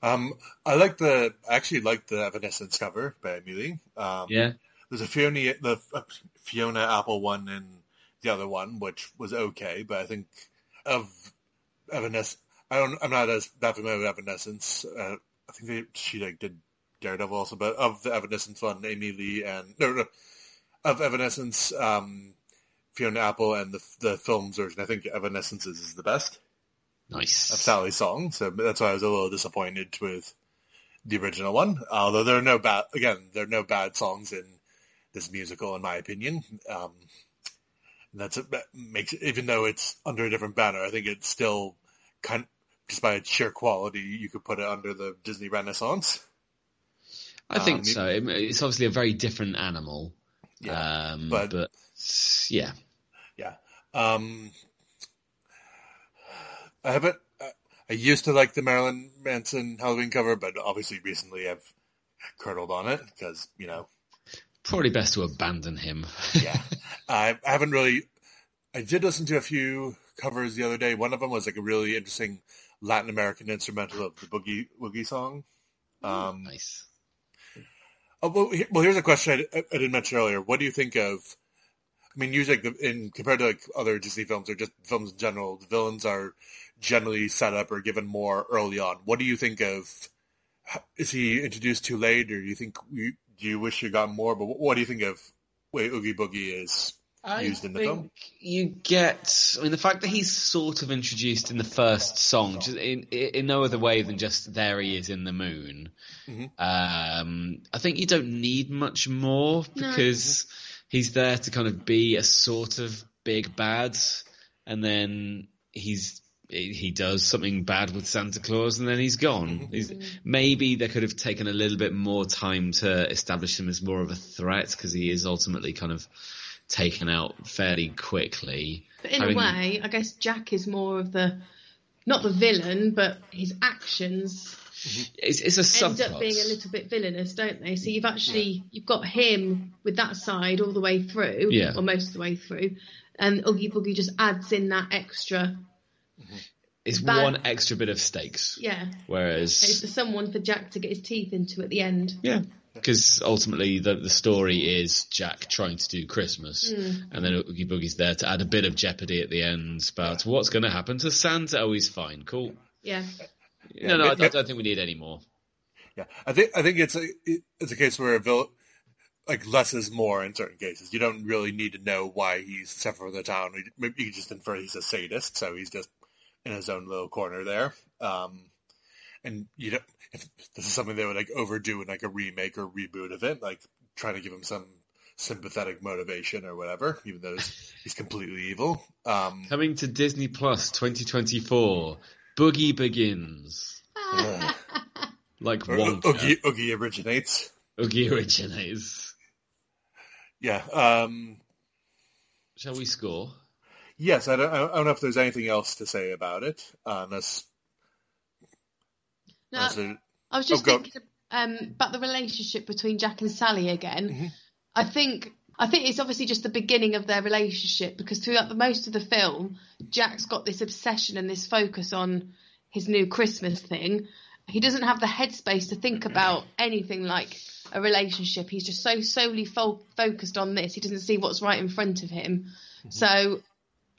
Um, I like the I actually like the Evanescence cover by Amy Um, Yeah. There's a Fiona the uh, Fiona Apple one and the other one, which was okay, but I think of Evanescence. I don't. I'm not as that familiar with Evanescence. Uh, I think they, she like did Daredevil also, but of the Evanescence one, Amy Lee and no, no of Evanescence, um, Fiona Apple and the the films version. I think Evanescence is, is the best Nice. of Sally's song, so that's why I was a little disappointed with the original one. Although there are no bad, again, there are no bad songs in this musical, in my opinion. Um, that's that makes it, even though it's under a different banner, I think it's still kind just by its sheer quality, you could put it under the Disney Renaissance. I think Um, so. It's obviously a very different animal. Yeah, um, but- but, yeah, Yeah. Um, I haven't. I- I used to like the Marilyn Manson Halloween cover, but obviously recently I've curdled on it because you know probably best to abandon him. [LAUGHS] yeah. I, I haven't really. I did listen to a few covers the other day. One of them was like a really interesting Latin American instrumental of the boogie woogie song. Um, nice. Oh, well, he- well, here's a question I, I didn't mention earlier. What do you think of? I mean, usually the- in compared to like other Disney films or just films in general, the villains are generally set up or given more early on. What do you think of? Is he introduced too late, or do you think you, do you wish you got more? But what, what do you think of way Oogie Boogie is used in the film? You get, I mean, the fact that he's sort of introduced in the first song, just in in no other way than just there he is in the moon. Mhm. Um, I think you don't need much more No. because he's there to kind of be a sort of big bad, and then he's he does something bad with Santa Claus, and then he's gone. He's, maybe they could have taken a little bit more time to establish him as more of a threat because he is ultimately kind of taken out fairly quickly. But in Having- a way, I guess Jack is more of the, not the villain, but his actions mm-hmm. It's, it's a end up being a little bit villainous, don't they? So you've actually you've got him with that side all the way through, Yeah. or most of the way through, and Oogie Boogie just adds in that extra, mm-hmm. it's bad- one extra bit of stakes. yeah. It's Whereas, for someone for Jack to get his teeth into at the end. yeah, because ultimately the the story is Jack trying to do Christmas, and then Oogie Boogie's there to add a bit of jeopardy at the end about what's going to happen to Santa. Oh, he's fine, cool. Yeah. no, no, I, but- I don't think we need any more. Yeah, I think I think it's a it's a case where a vil- like less is more in certain cases. You don't really need to know why he's suffering the town. Maybe you can just infer he's a sadist, so he's just in his own little corner there. Um, and you know, if this is something they would like overdo in like a remake or reboot of it, like trying to give him some sympathetic motivation or whatever, even though he's, [LAUGHS] he's completely evil. Um, Coming to Disney Plus 2024, Boogie Begins, [LAUGHS] like or Wonka. Oogie, Oogie originates. Oogie originates. Yeah. Um, Shall we score? Yes, I don't, I don't know if there's anything else to say about it, uh, unless, No, I was just Oh, thinking um, about the relationship between Jack and Sally again. Mm-hmm. I think I think it's obviously just the beginning of their relationship because throughout the most of the film, Jack's got this obsession and this focus on his new Christmas thing. He doesn't have the headspace to think about anything like a relationship. He's just so solely fo- focused on this. He doesn't see what's right in front of him. So,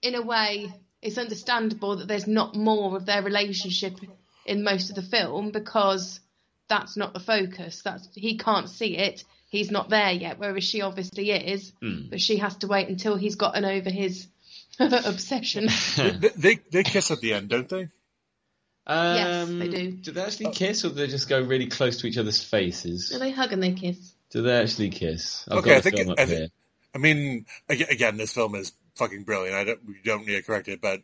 in a way, it's understandable that there's not more of their relationship in most of the film because that's not the focus. That's he can't see it. He's not there yet. Whereas she obviously is, but she has to wait until he's gotten over his [LAUGHS] obsession. [LAUGHS] they, they they kiss at the end, don't they? Yes, Um, they do. Do they actually kiss, or do they just go really close to each other's faces? and they hug and they kiss. Do they actually kiss? I've Okay, I got the think film it- up I think- here. I mean, again, this film is fucking brilliant. I don't, we don't need to correct it, but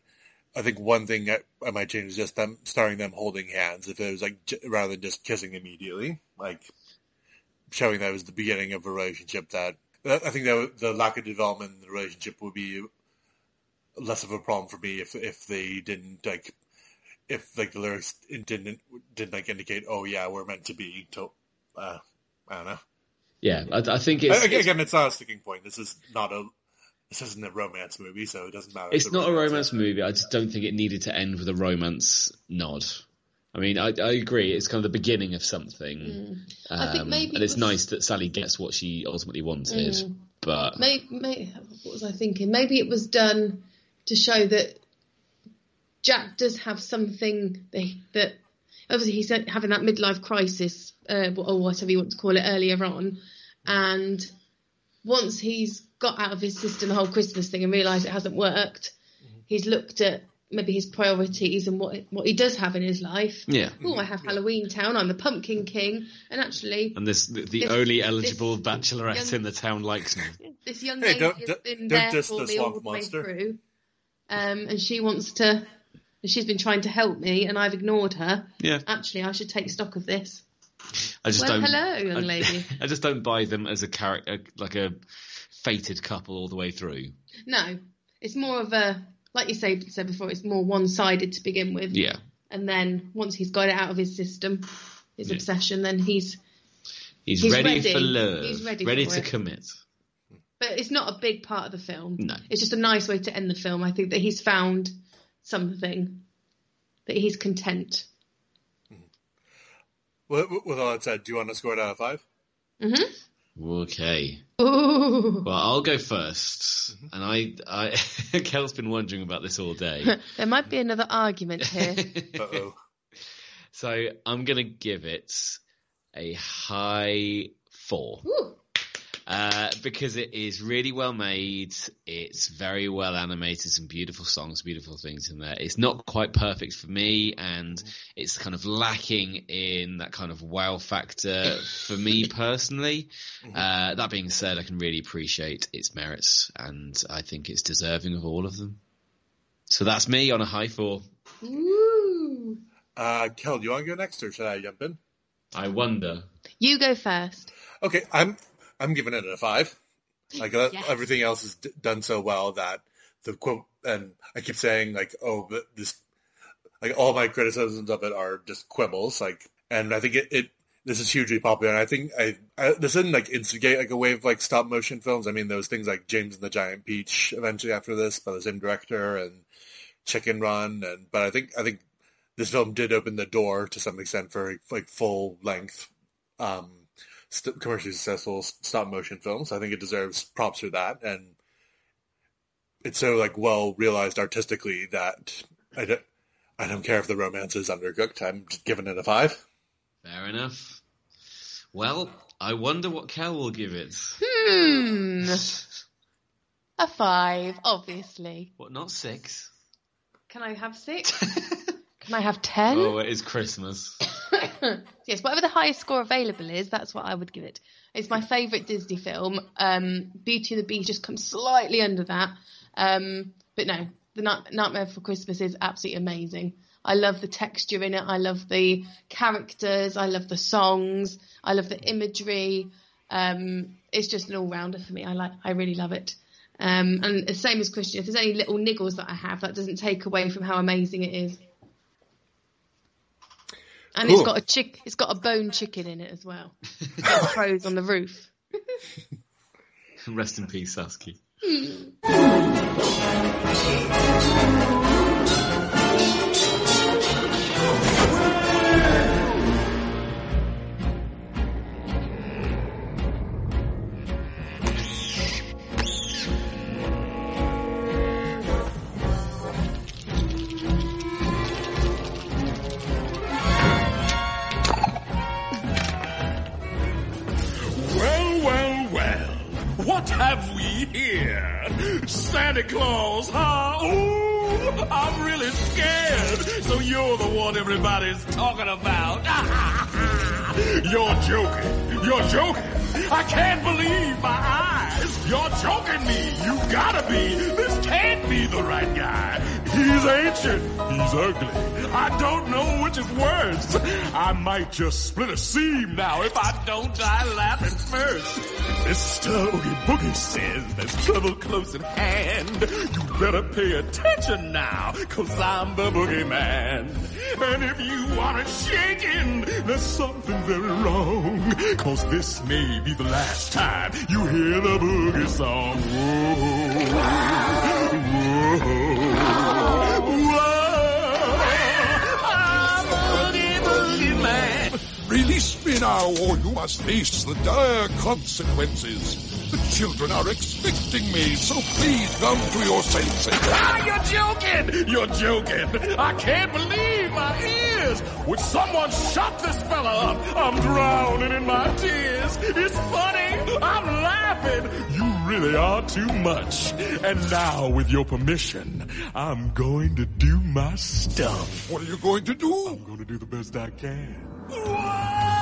I think one thing that I might change is just them starting them holding hands. If it was like j- rather than just kissing immediately, like showing that it was the beginning of a relationship. That I think that the lack of development in the relationship would be less of a problem for me if if they didn't like if like the lyrics didn't didn't like indicate oh yeah we're meant to be to uh, I don't know. Yeah, I, I think it's, Again, it's, again, it's not a sticking point. This is not a this isn't a romance movie, so it doesn't matter. it's the not a romance romance movie. I just don't think it needed to end with a romance nod. I mean, I, I agree. It's kind of the beginning of something, I think um, maybe and it it's was- nice that Sally gets what she ultimately wanted. But Maybe, maybe, what was I thinking? Maybe it was done to show that Jack does have something that, that obviously he's having that midlife crisis, uh, or whatever you want to call it, earlier on, and once he's got out of his system the whole Christmas thing and realised it hasn't worked, he's looked at maybe his priorities and what what he does have in his life. yeah, Oh, I have Halloween Town. I'm the Pumpkin King, and actually, and this the, the This- only eligible bachelorette young- in the town likes me. [LAUGHS] this young Hey, lady don't- has don't- been don't there for me all the way through, um, and she wants to. She's been trying to help me, and I've ignored her. Yeah, Actually, I should take stock of this. I just Well, don't. hello, young I, [LAUGHS] lady. I just don't buy them as a character, like a fated couple all the way through. No, it's more of a, like you say, said before, it's more one-sided to begin with, Yeah, and then once he's got it out of his system, his Yeah. obsession, then he's. he's, He's ready, ready. for love. He's ready for to it. commit. But it's not a big part of the film. No. It's just a nice way to end the film. I think that he's found something that he's content. With, with all that said, do you want to score it out of five? Mm-hmm. Okay. Ooh. Well, I'll go 1st and I, I, [LAUGHS] Kel's been wondering about this all day. [LAUGHS] There might be another argument here. [LAUGHS] Uh oh. so I'm gonna give it a high four. Ooh. Uh, because it is really well made. It's very well animated. Some beautiful songs, beautiful things in there. It's not quite perfect for me, and it's kind of lacking in that kind of wow factor for me [LAUGHS] personally. Uh, that being said, I can really appreciate its merits, and I think it's deserving of all of them. So that's me on a high four. Ooh. Uh, Kel, do you want to go next, or should I jump in? I wonder. You go first. Okay, I'm I'm giving it a five. Like uh, Yes. everything else is d- done so well that the quote, and I keep saying like, oh, but this, like all my criticisms of it are just quibbles. Like, and I think it, it this is hugely popular, and I think I, I this didn't like instigate like a wave of like stop motion films. I mean, there was things like James and the Giant Peach eventually after this by the same director, and Chicken Run, and but I think I think this film did open the door to some extent for like full length um, st- commercially successful stop motion films. I think it deserves props for that, and it's so like well realized artistically that I don't, I don't care if the romance is undercooked. I'm just giving it a five. Fair enough. Well, I wonder what Kel will give it. Hmm. A five, obviously. What, not six? Can I have six? [LAUGHS] Can I have ten? Oh, it is Christmas. [COUGHS] yes, whatever the highest score available is, that's what I would give it. It's my favourite Disney film. Um, Beauty and the Beast just comes slightly under that. Um, but no, The Night- Nightmare Before Christmas is absolutely amazing. I love the texture in it. I love the characters. I love the songs. I love the imagery. Um, it's just an all-rounder for me. I like. I really love it. Um, and the same as Christian. If there's any little niggles that I have, that doesn't take away from how amazing it is. And Cool. it's got a chick. It's got a bone chicken in it as well. [LAUGHS] Crows on the roof. Rest in peace, Saskia. Hmm. He's ancient. He's ugly. I don't know which is worse. I might just split a seam now if I don't die laughing first. Mr. Oogie Boogie says there's trouble close at hand. You better pay attention now, cause I'm the boogeyman. And if you aren't shaking, there's something very wrong. Cause this may be the last time you hear the boogie song. Whoa, whoa, Now, or you must face the dire consequences. The children are expecting me, so please come to your senses. Ah, you're joking! You're joking! I can't believe my ears! Would someone shut this fella up? I'm drowning in my tears. It's funny. I'm laughing. You really are too much. And now, with your permission, I'm going to do my stuff. What are you going to do? I'm going to do the best I can. Whoa!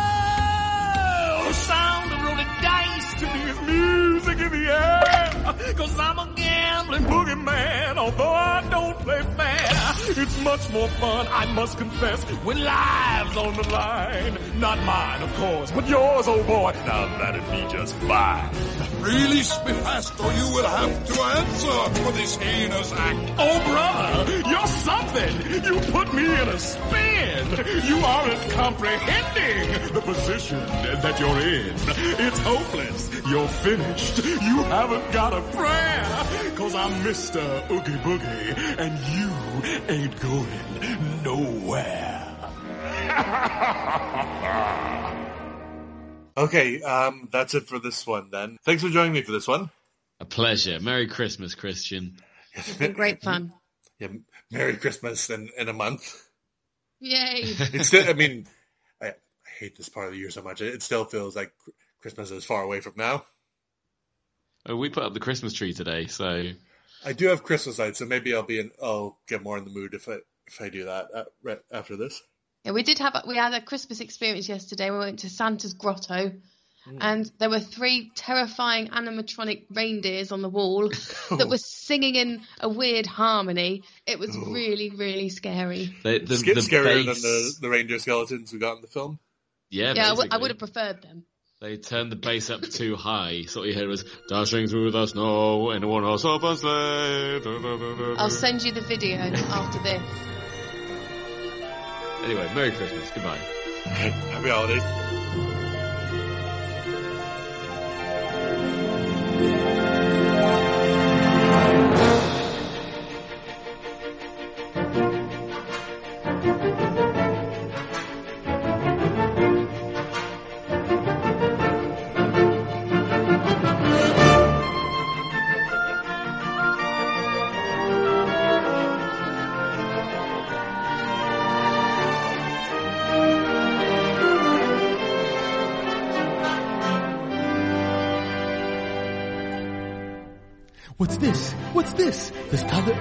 Sound of rolling dice to is music in the air. Cause I'm a gambling boogeyman, although I don't play fair. It's much more fun, I must confess, when lives on the line. Not mine, of course, but yours, old boy. Now that'd be just fine. Release me fast, or you will have to answer for this heinous act. Oh, brother, you're something. You put me in a spin. You aren't comprehending the position that you're in. It's hopeless. You're finished. You haven't got a prayer. Cause I'm Mr. Oogie Boogie, and you ain't going nowhere. [LAUGHS] Okay, um, that's it for this one then. Thanks for joining me for this one. A pleasure. Merry Christmas, Christian. It's been great fun. [LAUGHS] Yeah, Merry Christmas in, in a month. Yay! [LAUGHS] It's still, I mean, I, I hate this part of the year so much. It, it still feels like Christmas is far away from now. Oh, we put up the Christmas tree today, so I do have Christmas lights, so maybe I'll be in. I'll get more in the mood if I if I do that uh, right after this. Yeah, we did have a, we had a Christmas experience yesterday. We went to Santa's grotto, and there were three terrifying animatronic reindeers on the wall [LAUGHS] that were singing in a weird harmony. It was really, really scary. the, the, Sca- the scarier bass- than the, the reindeer skeletons we got in the film. yeah, Yeah, I, w- I would have preferred them. They turned the bass up too high, so all you heard was dashing through the snow in a one horse open sleigh. I'll send you the video after this. Anyway, Merry Christmas. Goodbye. [LAUGHS] Happy holidays.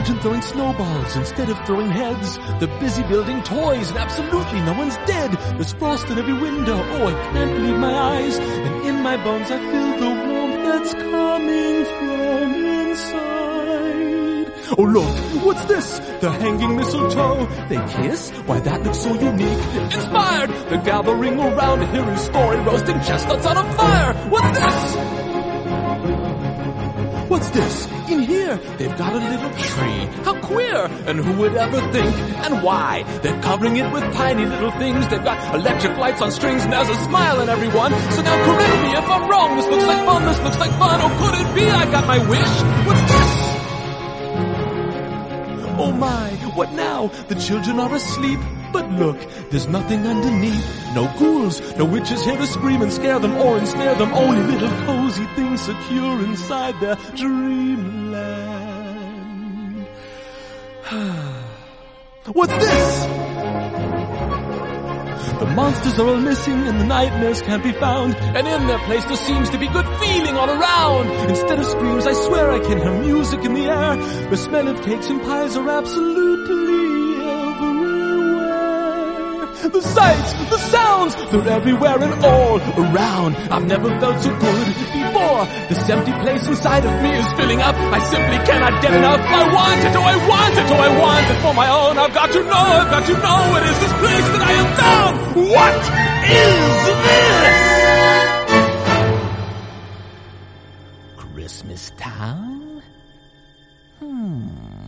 Children throwing snowballs instead of throwing heads. They're busy building toys and absolutely no one's dead. There's frost in every window. Oh, I can't believe my eyes. And in my bones I feel the warmth that's coming from inside. Oh look, what's this? The hanging mistletoe. They kiss? Why that looks so unique. Inspired! They're gathering around to hear his story, roasting chestnuts on a fire. What's this? What's this? In here, they've got a little tree. How queer! And who would ever think? And why? They're covering it with tiny little things. They've got electric lights on strings and there's a smile in everyone. So now correct me if I'm wrong. This looks like fun. This looks like fun. Oh, could it be I got my wish? What's this? Oh my, what now? The children are asleep. But look, there's nothing underneath. No ghouls, no witches here to scream and scare them or ensnare them. Only little cozy things secure inside their dreamland. [SIGHS] What's this? The monsters are all missing and the nightmares can't be found. And in their place there seems to be good feeling all around. Instead of screams, I swear I can hear music in the air. The smell of cakes and pies are absolutely. The sights, the sounds, they're everywhere and all around. I've never felt so good before. This empty place inside of me is filling up. I simply cannot get enough. I want it, oh I want it, oh I want it for my own. I've got to know, I've got to know it is this place that I am found. What is this? Christmas town? Hmm.